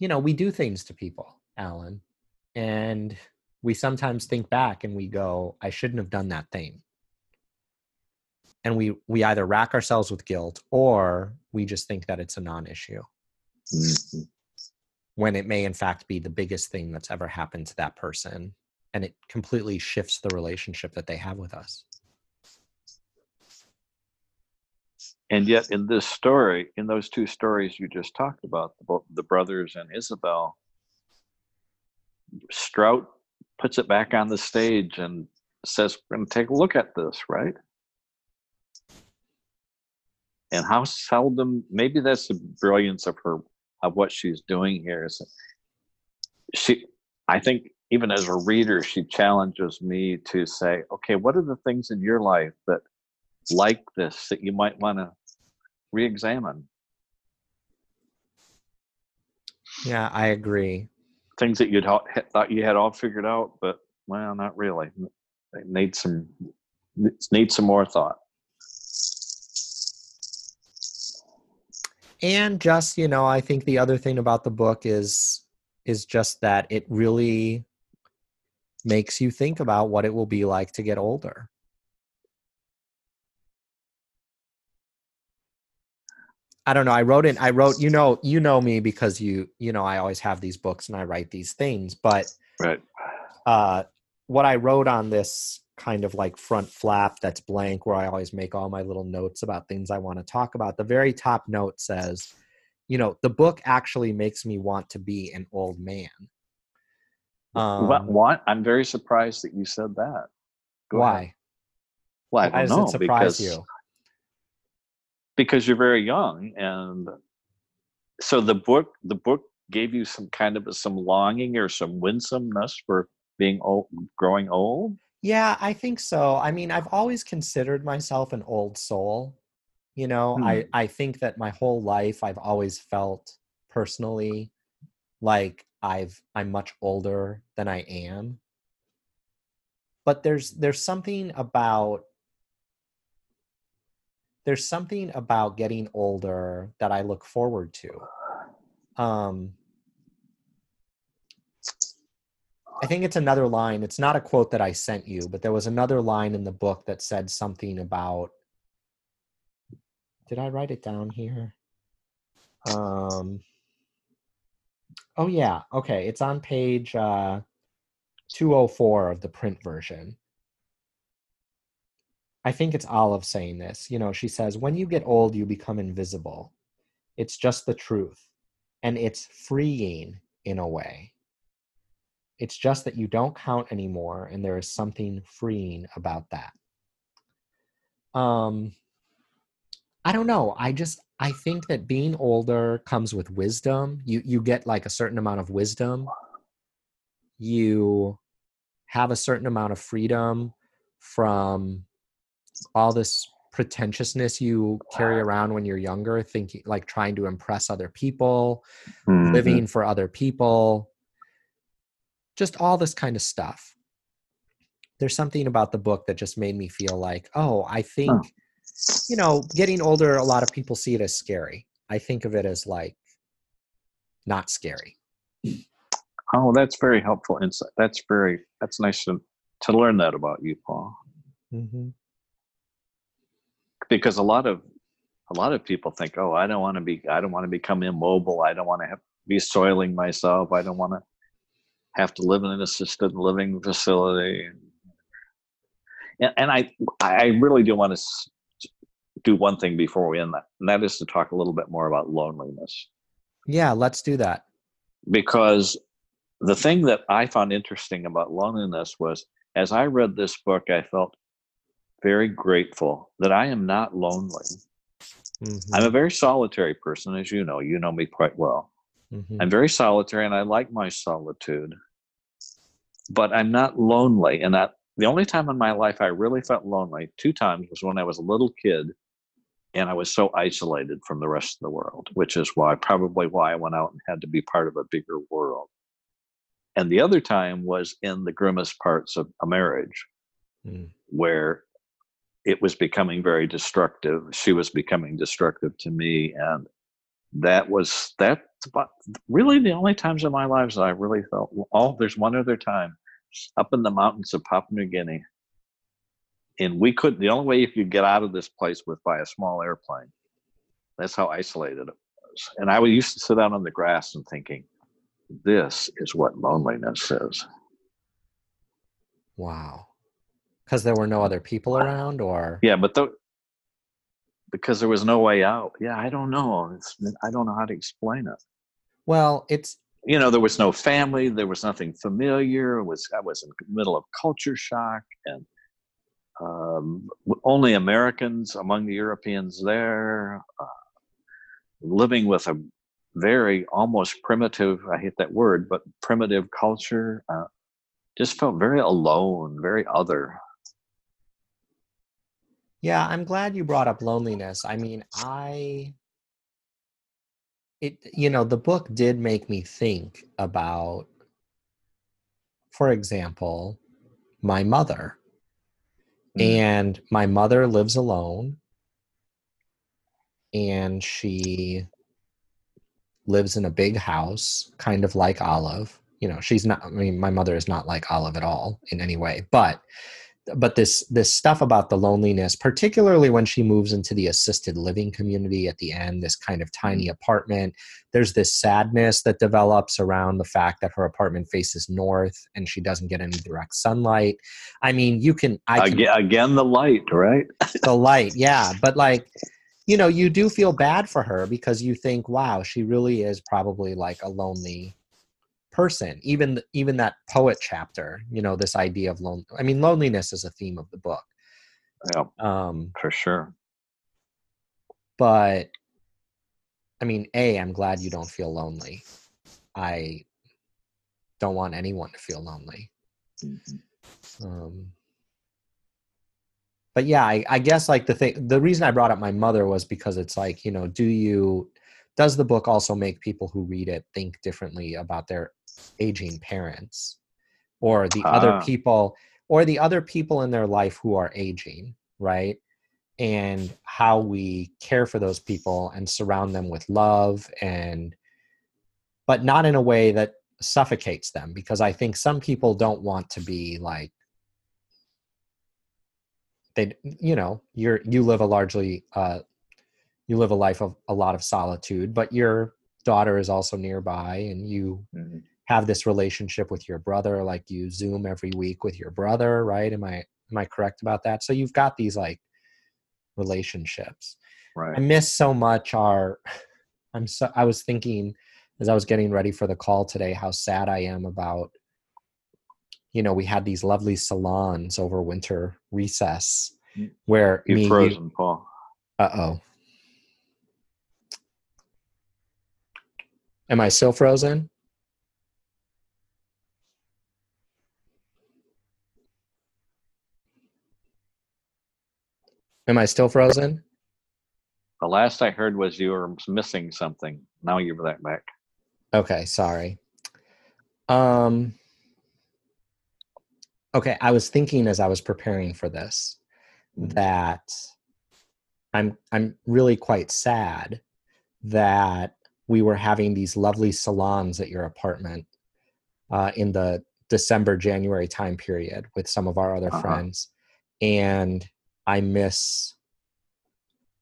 you know we do things to people alan and we sometimes think back and we go i shouldn't have done that thing and we we either rack ourselves with guilt or we just think that it's a non-issue Mhm. When it may in fact be the biggest thing that's ever happened to that person and it completely shifts the relationship that they have with us And yet, in this story, in those two stories you just talked about, the, the brothers and Isabel, Strout puts it back on the stage and says, "We're going to take a look at this, right?" And how seldom? Maybe that's the brilliance of her of what she's doing here. Is she? I think even as a reader, she challenges me to say, "Okay, what are the things in your life that?" like this that you might want to re-examine yeah i agree things that you'd ha- thought you had all figured out but well not really they need some need some more thought and just you know i think the other thing about the book is is just that it really makes you think about what it will be like to get older. I don't know i wrote in i wrote you know you know me because you you know i always have these books and i write these things but right. uh what i wrote on this kind of like front flap that's blank where I always make all my little notes about things I want to talk about. The very top note says, you know, the book actually makes me want to be an old man. Um, what, what? I'm very surprised that you said that. Go why? Ahead. Well, I why don't know. It surprise because, you? Because you're very young, and so the book, the book gave you some kind of some longing or some winsomeness for being old, growing old. Yeah, I think so. I mean, I've always considered myself an old soul. You know, hmm. I I think that my whole life I've always felt personally like I've I'm much older than I am. But there's there's something about there's something about getting older that I look forward to. Um I think it's another line. It's not a quote that I sent you, but there was another line in the book that said something about. Did I write it down here? Um. Oh yeah. Okay. It's on page uh, 204 of the print version. I think it's Olive saying this. You know, she says, "When you get old, you become invisible. It's just the truth, and it's freeing in a way." It's just that you don't count anymore, and there is something freeing about that. Um, I don't know. I just I think that being older comes with wisdom. You you get like a certain amount of wisdom. You have a certain amount of freedom from all this pretentiousness you carry around when you're younger, thinking like trying to impress other people, mm-hmm. living for other people, just all this kind of stuff. There's something about the book that just made me feel like, oh, I think, oh. you know, getting older, a lot of people see it as scary. I think of it as like not scary. Oh, that's very helpful insight. That's very, that's nice to, to learn that about you, Paul. Mm-hmm. Because a lot of, a lot of people think, oh, I don't want to be, I don't want to become immobile. I don't want to have, be soiling myself. I don't want to have to live in an assisted living facility. And, and I, I really do want to do one thing before we end that, and that is to talk a little bit more about loneliness. Yeah, let's do that. Because the thing that I found interesting about loneliness was as I read this book, I felt very grateful that I am not lonely. Mm-hmm. I'm a very solitary person, as you know. You know me quite well. Mm-hmm. I'm very solitary and I like my solitude but I'm not lonely. And that the only time in my life I really felt lonely two times was when I was a little kid and I was so isolated from the rest of the world, which is why probably why I went out and had to be part of a bigger world. And the other time was in the grimmest parts of a marriage mm. where it was becoming very destructive. She was becoming destructive to me. And that was that about really the only times in my life that I really felt. Oh, there's one other time up in the mountains of Papua New Guinea, and we couldn't. The only way if you could get out of this place was by a small airplane. That's how isolated it was. And I used to sit out on the grass and thinking, this is what loneliness is. Wow. Because there were no other people around, or yeah, but the, because there was no way out. Yeah, I don't know. It's, I don't know how to explain it. Well, it's you know there was no family, there was nothing familiar. It was I was in the middle of culture shock and um, only Americans among the Europeans there, uh, living with a very almost primitive. I hate that word, but primitive culture. Uh, just felt very alone, very other. Yeah, I'm glad you brought up loneliness. I mean, I it you know, the book did make me think about for example, my mother. Mm. And my mother lives alone and she lives in a big house, kind of like Olive. You know, she's not, I mean, my mother is not like Olive at all in any way, but but this this stuff about the loneliness particularly when she moves into the assisted living community at the end this kind of tiny Mm-hmm. apartment there's this sadness that develops around the fact that her apartment faces north and she doesn't get any direct sunlight i mean you can i can again, again, the light, right? the light yeah but like you know you do feel bad for her because you think wow she really is probably like a lonely person even even that poet chapter you know this idea of lone i mean loneliness is a theme of the book Yeah, um for sure. but i mean a i'm glad you don't feel lonely i don't want anyone to feel lonely Mhm. um but yeah I, I guess like the thing the reason i brought up my mother was because it's like you know do you does the book also make people who read it think differently about their aging parents or the other Ah. people or the other people in their life who are aging right and how we care for those people and surround them with love and but not in a way that suffocates them because i think some people don't want to be like they you know you're you live a largely uh you live a life of a lot of solitude but your daughter is also nearby and you Mhm. Have this relationship with your brother like you zoom every week with your brother right am i am i correct about that so you've got these like relationships Right. i miss so much our i'm so i was thinking as i was getting ready for the call today how sad i am about you know we had these lovely salons over winter recess Mm. where You me you, frozen, Paul. uh-oh am i still frozen am i still frozen The last I heard was you were missing something. Now you're back. back. Okay, sorry. Um Okay, I was thinking as I was preparing for this Mhm. that I'm I'm really quite sad that we were having these lovely salons at your apartment uh, in the December January time period with some of our other Uh-huh. friends, and I miss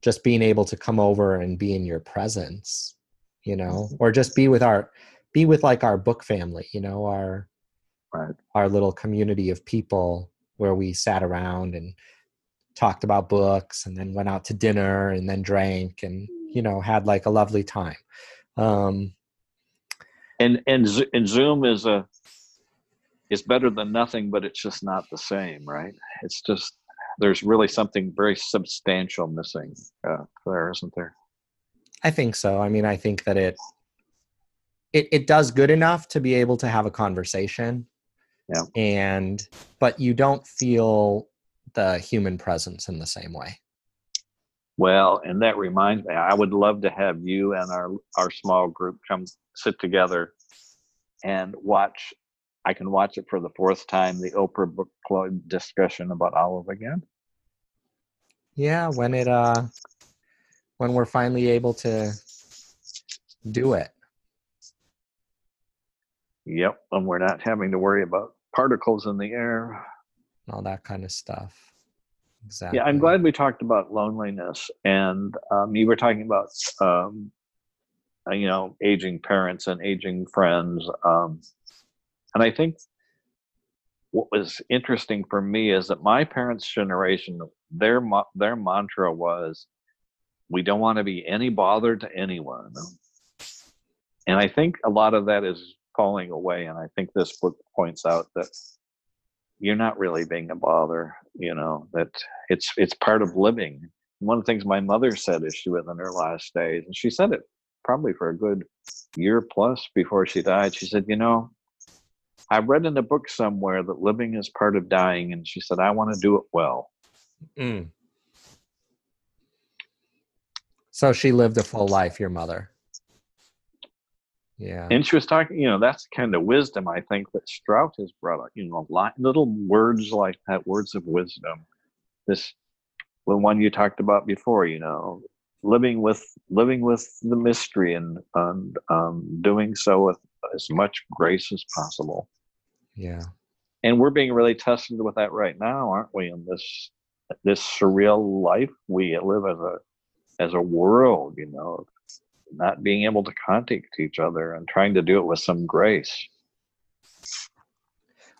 just being able to come over and be in your presence, you know, or just be with our be with like our book family, you know, our Right. our little community of people where we sat around and talked about books and then went out to dinner and then drank and you know had like a lovely time um And and and Zoom is a is better than nothing, but it's just not the same, right? It's just there's really something very substantial missing uh, there, isn't there? i think so i mean i think that it it, it does good enough to be able to have a conversation Yeah. and but you don't feel the human presence in the same way Well, and that reminds me, I would love to have you and our our small group come sit together and watch. I can watch it for the fourth time, the Oprah Book Club discussion about Olive again. yeah when it uh when we're finally able to do it Yep, and we're not having to worry about particles in the air. all that kind of stuff exactly Yeah, I'm glad we talked about loneliness, and um, you were talking about, um, uh, you know, aging parents and aging friends, um, and I think what was interesting for me is that my parents' generation, their their mantra was, "We don't want to be any bother to anyone," and I think a lot of that is falling away. And I think this book points out that you're not really being a bother. You know that it's it's part of living. One of the things my mother said as she was in her last days, and she said it probably for a good year plus before she died. She said, "You know, I read in a book somewhere that living is part of dying," and she said, "I want to do it well." Mm. So she lived a full life, your mother. Yeah. And she was talking, you know, that's the kind of wisdom I think that Strout has brought up. You know, lot, little words like that, words of wisdom. This, the one you talked about before, you know, living with living with the mystery and and um, doing so with as much grace as possible. Yeah. and we're being really tested with that right now, aren't we? In this this surreal life we live as a as a world, you know, not being able to contact each other and trying to do it with some grace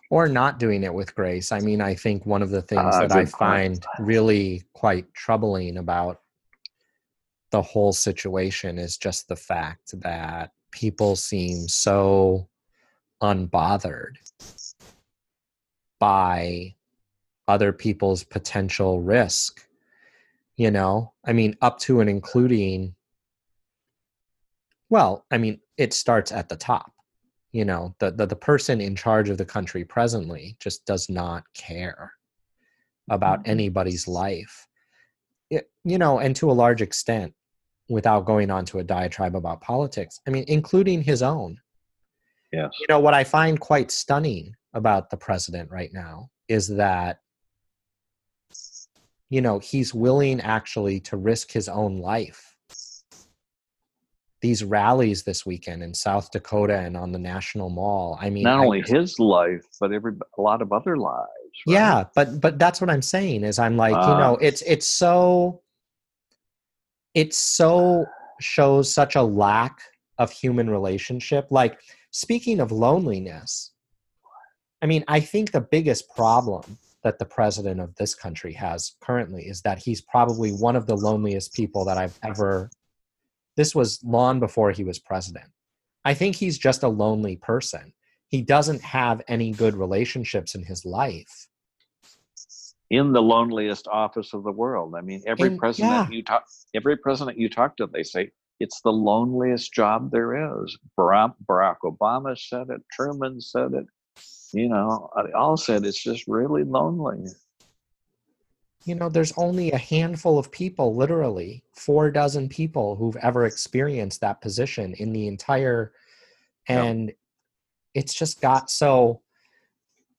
or not doing it with grace. I mean, I think one of the things uh, that I find really quite troubling about the whole situation is just the fact that people seem so unbothered by other people's potential risk. You know, I mean, up to and including, well, I mean, it starts at the top you know the, the the person in charge of the country presently just does not care about mm-hmm. anybody's life it, you know and to a large extent without going on to a diatribe about politics i mean including his own yes you know what i find quite stunning about the president right now is that you know he's willing actually to risk his own life these rallies this weekend in South Dakota and on the National Mall. I mean, not only I, his life, but every a lot of other lives. Right? Yeah, but but that's what I'm saying is I'm like, uh, you know, it's it's so it's so shows such a lack of human relationship. Like speaking of loneliness, I mean, I think the biggest problem that the president of this country has currently is that he's probably one of the loneliest people that I've ever this was long before he was president. I think he's just a lonely person. He doesn't have any good relationships in his life. In the loneliest office of the world. I mean, every in, president yeah. you talk, every president you talk to, they say it's the loneliest job there is. Barack, Barack Obama said it. Truman said it. You know, uh, all said it's just really lonely you know there's only a handful of people literally four dozen people who've ever experienced that position in the entire and it's just got so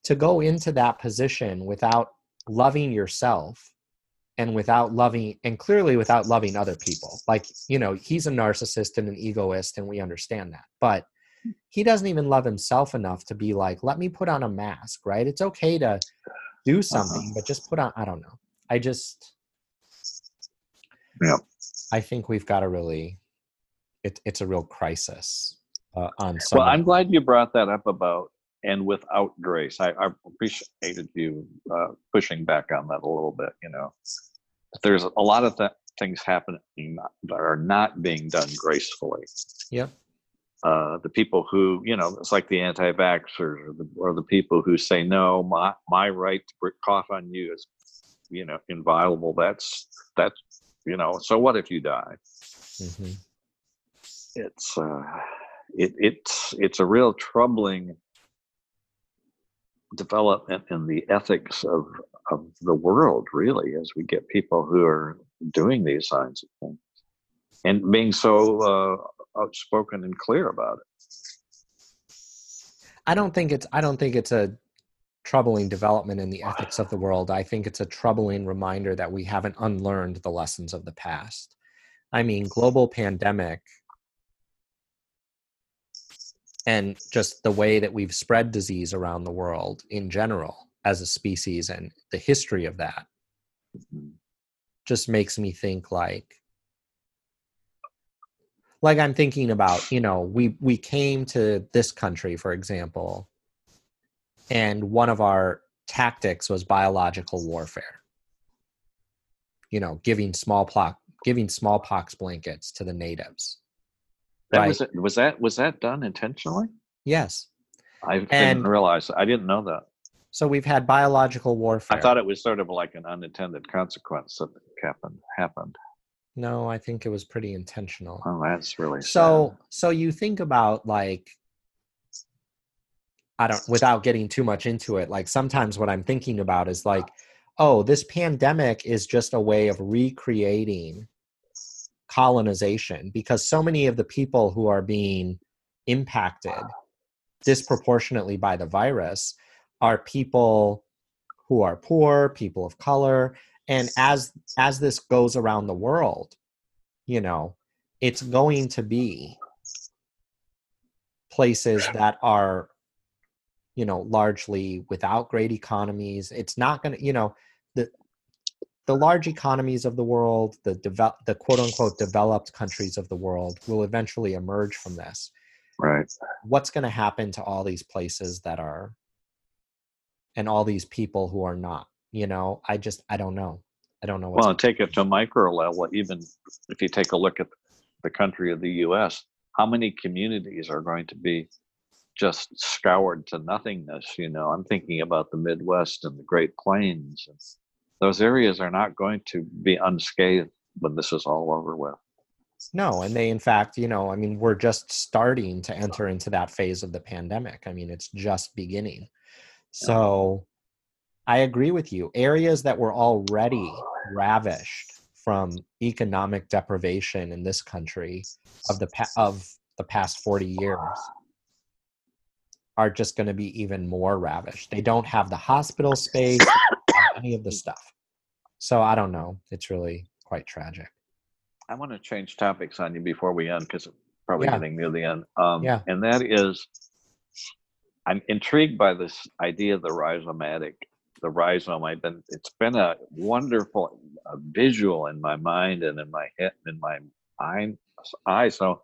to go into that position without loving yourself and without loving and clearly without loving other people like you know he's a narcissist and an egoist and we understand that but he doesn't even love himself enough to be like let me put on a mask right it's okay to do uh-huh. something uh-huh. but just put on i don't know I just, yeah, I think we've got to really, it, it's a real crisis uh, on some. Well, I'm glad you brought that up about and without grace. I, I appreciated you uh, pushing back on that a little bit. You know, there's a lot of th- things happening that are not being done gracefully. Yep. Uh, the people who, you know, it's like the anti-vaxxers or the, or the people who say, no, my, my right to cough on you is you know inviolable that's that's you know so what if you die mm-hmm. it's uh it it's it's a real troubling development in the ethics of of the world really as we get people who are doing these kinds of things and being so uh, outspoken and clear about it i don't think it's i don't think it's a troubling development in the ethics of the world, I think it's a troubling reminder that we haven't unlearned the lessons of the past. I mean, global pandemic and just the way that we've spread disease around the world in general as a species and the history of that mm-hmm. just makes me think like like i'm thinking about you know we we came to this country for example and one of our tactics was biological warfare. You know giving smallpox giving smallpox blankets to the natives. That right? was it was that was that done intentionally? Yes. I didn't realize i didn't know that so we've had biological warfare. i thought it was sort of like an unintended consequence that happened happened. No i think it was pretty intentional. Oh that's really so sad. so you think about like I don't without getting too much into it, like sometimes what I'm thinking about is like, oh, this pandemic is just a way of recreating colonization because so many of the people who are being impacted disproportionately by the virus are people who are poor, people of color, and as as this goes around the world, you know, it's going to be places that are you know largely without great economies. It's not going to you know the the large economies of the world the develop the quote unquote developed countries of the world will eventually emerge from this. Right. What's going to happen to all these places that are and all these people who are not you know? I just i don't know. I don't know well take it to a micro level even if you take a look at the country of the us how many communities are going to be just scoured to nothingness you know? I'm thinking about the midwest and the great plains those areas are not going to be unscathed when this is all over with. No and they in fact you know i mean we're just starting to enter into that phase of the pandemic. I mean it's just beginning so i agree with you areas that were already ravished from economic deprivation in this country of the pa- of the past 40 years are just going to be even more ravished. They don't have the hospital space, any of the stuff. So I don't know. It's really quite tragic. I want to change topics on you before we end because probably Yeah. getting near the end. Um, Yeah. And that is, I'm intrigued by this idea of the rhizomatic. The rhizome. I've been. It's been a wonderful uh visual in my mind and in my head, in my eye. Eye. So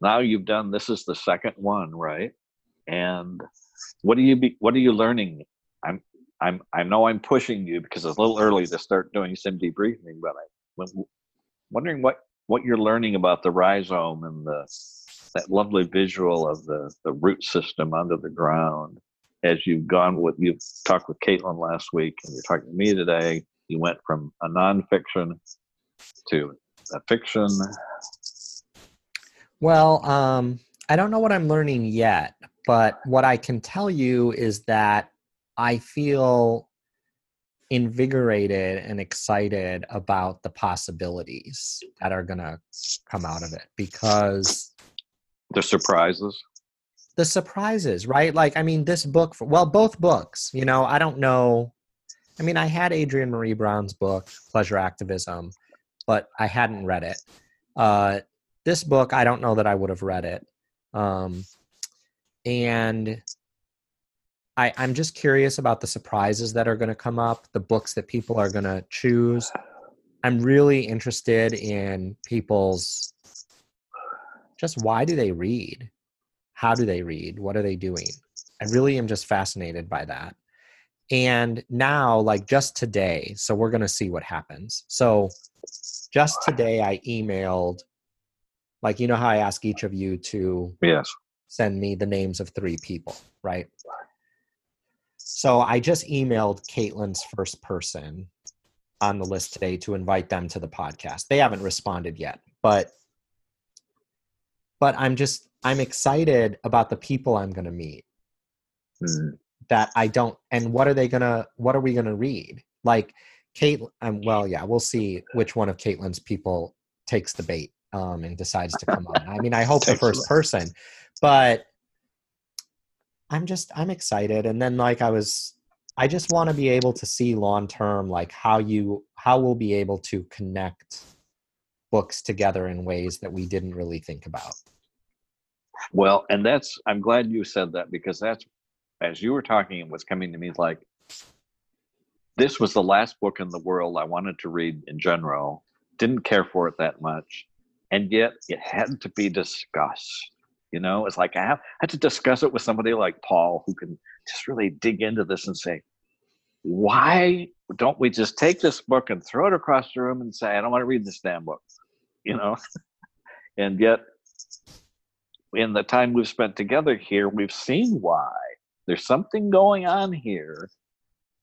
now you've done. This is the second one, right? And what do you be? What are you learning? I'm. I'm. I know I'm pushing you because it's a little early to start doing some debriefing, but I'm wondering what what you're learning about the rhizome and the that lovely visual of the the root system under the ground. As you've gone with you've talked with Caitlin last week and you're talking to me today you went from a nonfiction to a fiction. Well, um, I don't know what I'm learning yet, but what I can tell you is that I feel invigorated and excited about the possibilities that are going to come out of it because the surprises the surprises, right? Like, I mean, this book, for, well, both books, you know, I don't know. I mean, I had Adrienne Maree Brown's book, Pleasure Activism, but I hadn't read it. Uh, this book, I don't know that I would have read it. Um, and I, I'm just curious about the surprises that are going to come up, the books that people are going to choose. I'm really interested in people's just why do they read? How do they read? What are they doing? I really am just fascinated by that. And now, like just today, so we're going to see what happens. So, just today, I emailed, like, you know how I ask each of you to yes send me the names of three people, right? So I just emailed Caitlin's first person on the list today to invite them to the podcast. They haven't responded yet, but but I'm just I'm excited about the people I'm going to meet Hmm. that I don't and what are they going to what are we going to read? Like Kate um, well yeah, we'll see which one of Caitlin's people takes the bait um, and decides to come on. I mean, I hope the first person, but I'm just I'm excited. And then like I was, I just want to be able to see long term like how you how we'll be able to connect books together in ways that we didn't really think about. Well, and that's I'm glad you said that because that's as you were talking, it was coming to me like this was the last book in the world I wanted to read in general. Didn't care for it that much, and yet it had to be discussed. You know, it's like I have had to discuss it with somebody like Paul who can just really dig into this and say, why don't we just take this book and throw it across the room and say, I don't want to read this damn book, you know? and yet in the time we've spent together here, we've seen why. There's something going on here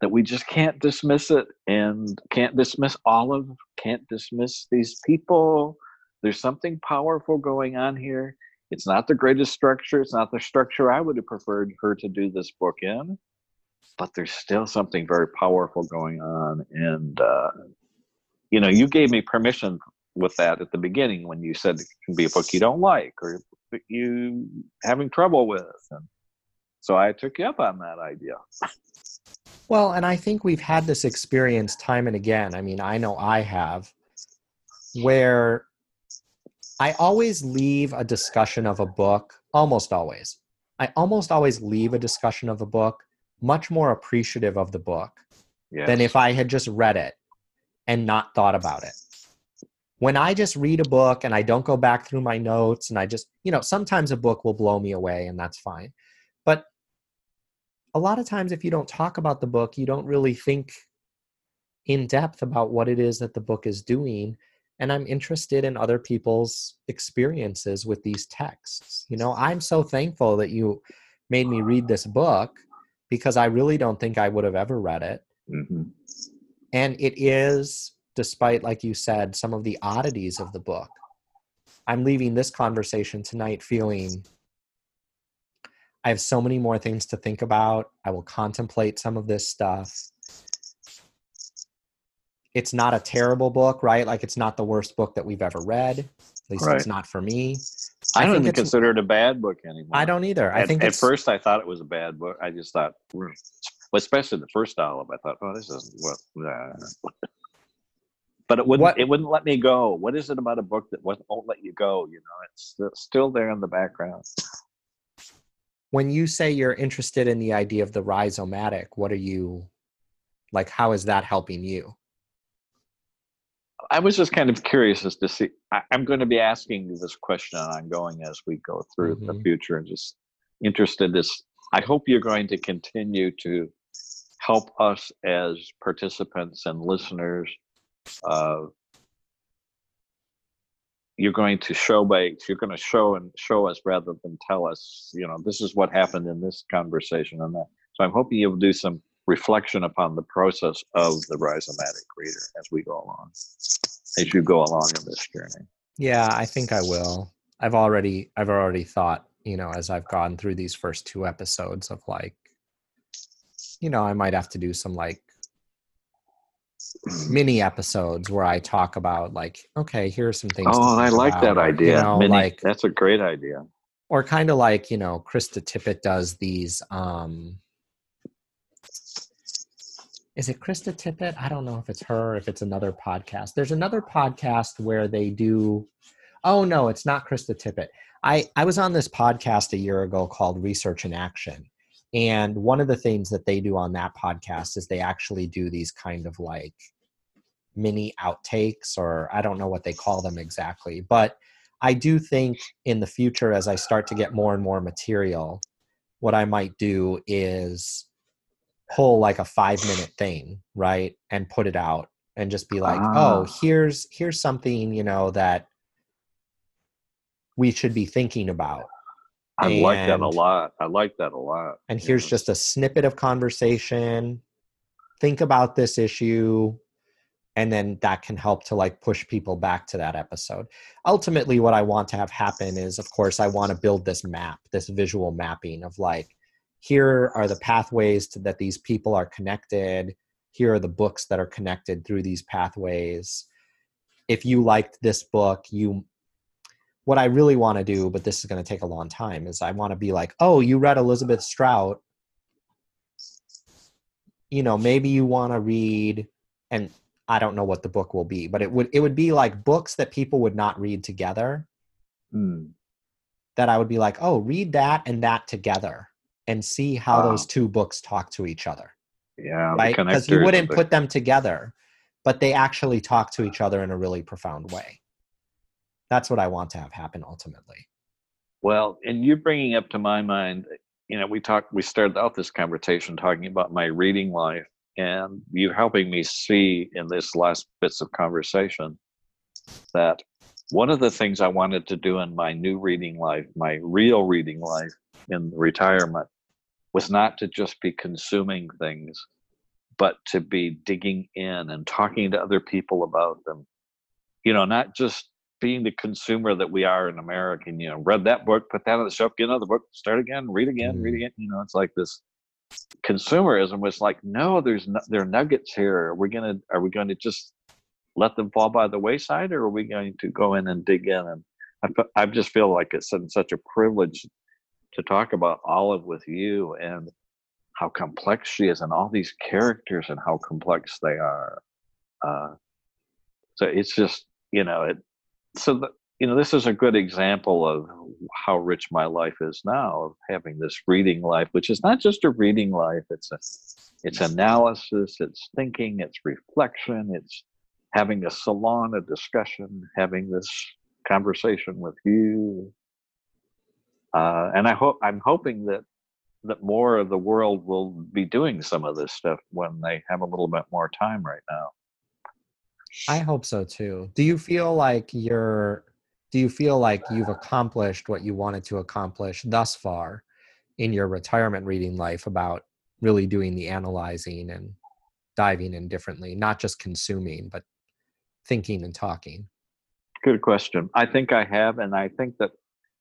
that we just can't dismiss it and can't dismiss Olive, can't dismiss these people. There's something powerful going on here. It's not the greatest structure. It's not the structure I would have preferred her to do this book in, but there's still something very powerful going on. And, uh, you know, you gave me permission with that at the beginning when you said it can be a book you don't like or you having trouble with. And so I took you up on that idea. Well, and I think we've had this experience time and again. I mean, I know I have, where I always leave a discussion of a book, almost always. I almost always leave a discussion of a book much more appreciative of the book Yes. than if I had just read it and not thought about it. When I just read a book and I don't go back through my notes and I just, you know, sometimes a book will blow me away and that's fine. But a lot of times, if you don't talk about the book, you don't really think in depth about what it is that the book is doing. And I'm interested in other people's experiences with these texts. You know, I'm so thankful that you made me read this book because I really don't think I would have ever read it Mhm. and it is despite like you said some of the oddities of the book i'm leaving this conversation tonight feeling i have so many more things to think about i will contemplate some of this stuff it's not a terrible book right like it's not the worst book that we've ever read at least Right. it's not for me I, don't think even consider it a bad book anymore. i don't either i at, think at first I thought it was a bad book. I just thought, hmm. well, especially the first olive, I thought, oh, this is what. nah. But it wouldn't. What- It wouldn't let me go. What is it about a book that won't won't let you go? You know, it's still, still there in the background. when you say you're interested in the idea of the rhizomatic what are you like how is that helping you I was just kind of curious as to see. I, I'm going to be asking this question ongoing as we go through the Mhm. future, and just interested. This, I hope you're going to continue to help us as participants and listeners. Uh, you're going to show by you're going to show and show us rather than tell us. You know, this is what happened in this conversation and that. So I'm hoping you'll do some reflection upon the process of the rhizomatic reader as we go along, as you go along in this journey. Yeah, I think I will. I've already I've already thought, you know, as I've gone through these first two episodes of like you know, I might have to do some like mini episodes where I talk about like, okay, here are some things. Oh, I like that about, or, idea. You know, Mini- like that's a great idea. or kind of like, you know, Krista Tippett does these um is it Krista Tippett? I don't know if it's her if it's another podcast. There's another podcast where they do Oh no, it's not Krista Tippett. I I was on this podcast a year ago called Research in Action. And one of the things that they do on that podcast is they actually do these kind of like mini outtakes or I don't know what they call them exactly, but I do think in the future, as I start to get more and more material, what I might do is pull like a five minute thing, right? And put it out and just be like, oh, Ah. here's here's something, you know, that we should be thinking about. I like that a lot. I like that a lot. And here's Yeah. just a snippet of conversation. Think about this issue. And then that can help to like push people back to that episode. Ultimately, what I want to have happen is, of course, I want to build this map, this visual mapping of like, here are the pathways to, that these people are connected. Here are the books that are connected through these pathways. If you liked this book, you what I really want to do, but this is going to take a long time, is I want to be like, oh, you read Elizabeth Strout. You know, maybe you want to read, and I don't know what the book will be, but it would it would be like books that people would not read together. Hmm. That I would be like, oh, read that and that together, and see how Wow. those two books talk to each other, Yeah, right? Because you wouldn't the- put them together, but they actually talk to each other in a really profound way. That's what I want to have happen ultimately. Well, and you're bringing up to my mind, you know, we talked, we started out this conversation talking about my reading life, and you helping me see in this last bits of conversation that one of the things I wanted to do in my new reading life, my real reading life in retirement, was not to just be consuming things, but to be digging in and talking to other people about them. You know, not just being the consumer that we are in America, and, you know, read that book, put that on the shelf, get another book, start again, read again, read Mm. again. You know, it's like this consumerism was like, no, there's no, there are nuggets here. Are we gonna are we going to just let them fall by the wayside, or are we going to go in and dig in? And I I just feel like it's such such a privilege to talk about Olive with you and how complex she is, and all these characters and how complex they are. Uh, so it's just you know it so the, you know, this is a good example of how rich my life is now of having this reading life, which is not just a reading life. It's a, it's analysis, it's thinking, it's reflection, it's having a salon, a discussion, having this conversation with you. Uh, and I hope I'm hoping that that more of the world will be doing some of this stuff when they have a little bit more time right now. I hope so too. Do you feel like you're do you feel like you've accomplished what you wanted to accomplish thus far in your retirement reading life about really doing the analyzing and diving in differently, not just consuming, but thinking and talking? Good question. I think I have, and I think that,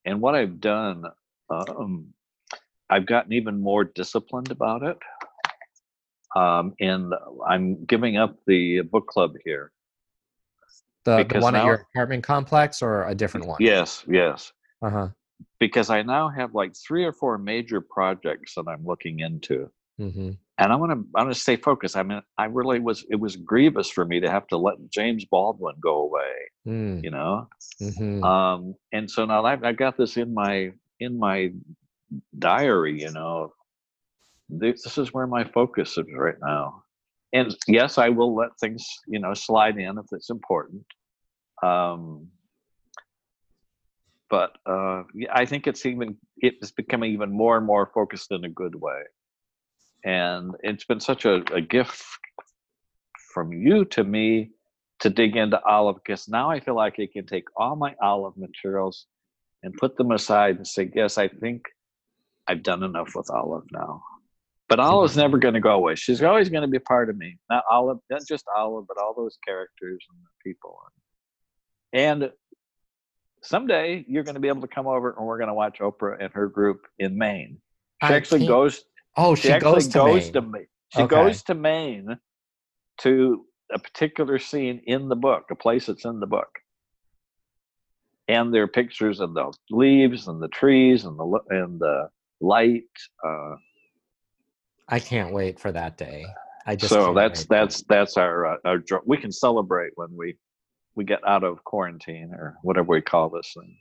and what I've done, um, I've gotten even more disciplined about it. Um, and I'm giving up the book club here the, the one now, at your apartment complex or a different one? Yes, yes. Uh huh. Because I now have like three or four major projects that I'm looking into, mm-hmm. and I want to I want to stay focused. I mean, I really was it was grievous for me to have to let James Baldwin go away. Mm. You know, mm-hmm. um, and so now I've, I've got this in my in my diary. You know, this is where my focus is right now and yes, I will let things, you know, slide in if it's important. Um, but uh, I think it's even it's becoming even more and more focused in a good way, and it's been such a, a gift from you to me to dig into olive because now I feel like I can take all my olive materials and put them aside and say, yes, I think I've done enough with olive now. But Olive's never going to go away. She's always going to be a part of me. Not Olive, not just Olive, but all those characters and the people. And someday you're going to be able to come over and we're going to watch Oprah and her group in Maine. She I actually can't... goes. Oh, she, she goes to goes Maine. to Maine. She okay. goes to Maine to a particular scene in the book, a place that's in the book. And there are pictures of the leaves and the trees and the and the light. Uh, I can't wait for that day. I just so that's that's that's our uh, our we can celebrate when we we get out of quarantine or whatever we call this thing.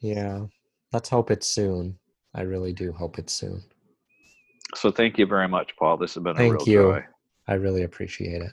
Yeah, let's hope it's soon. I really do hope it's soon. So thank you very much, Paul. This has been thank a real you. joy. I really appreciate it.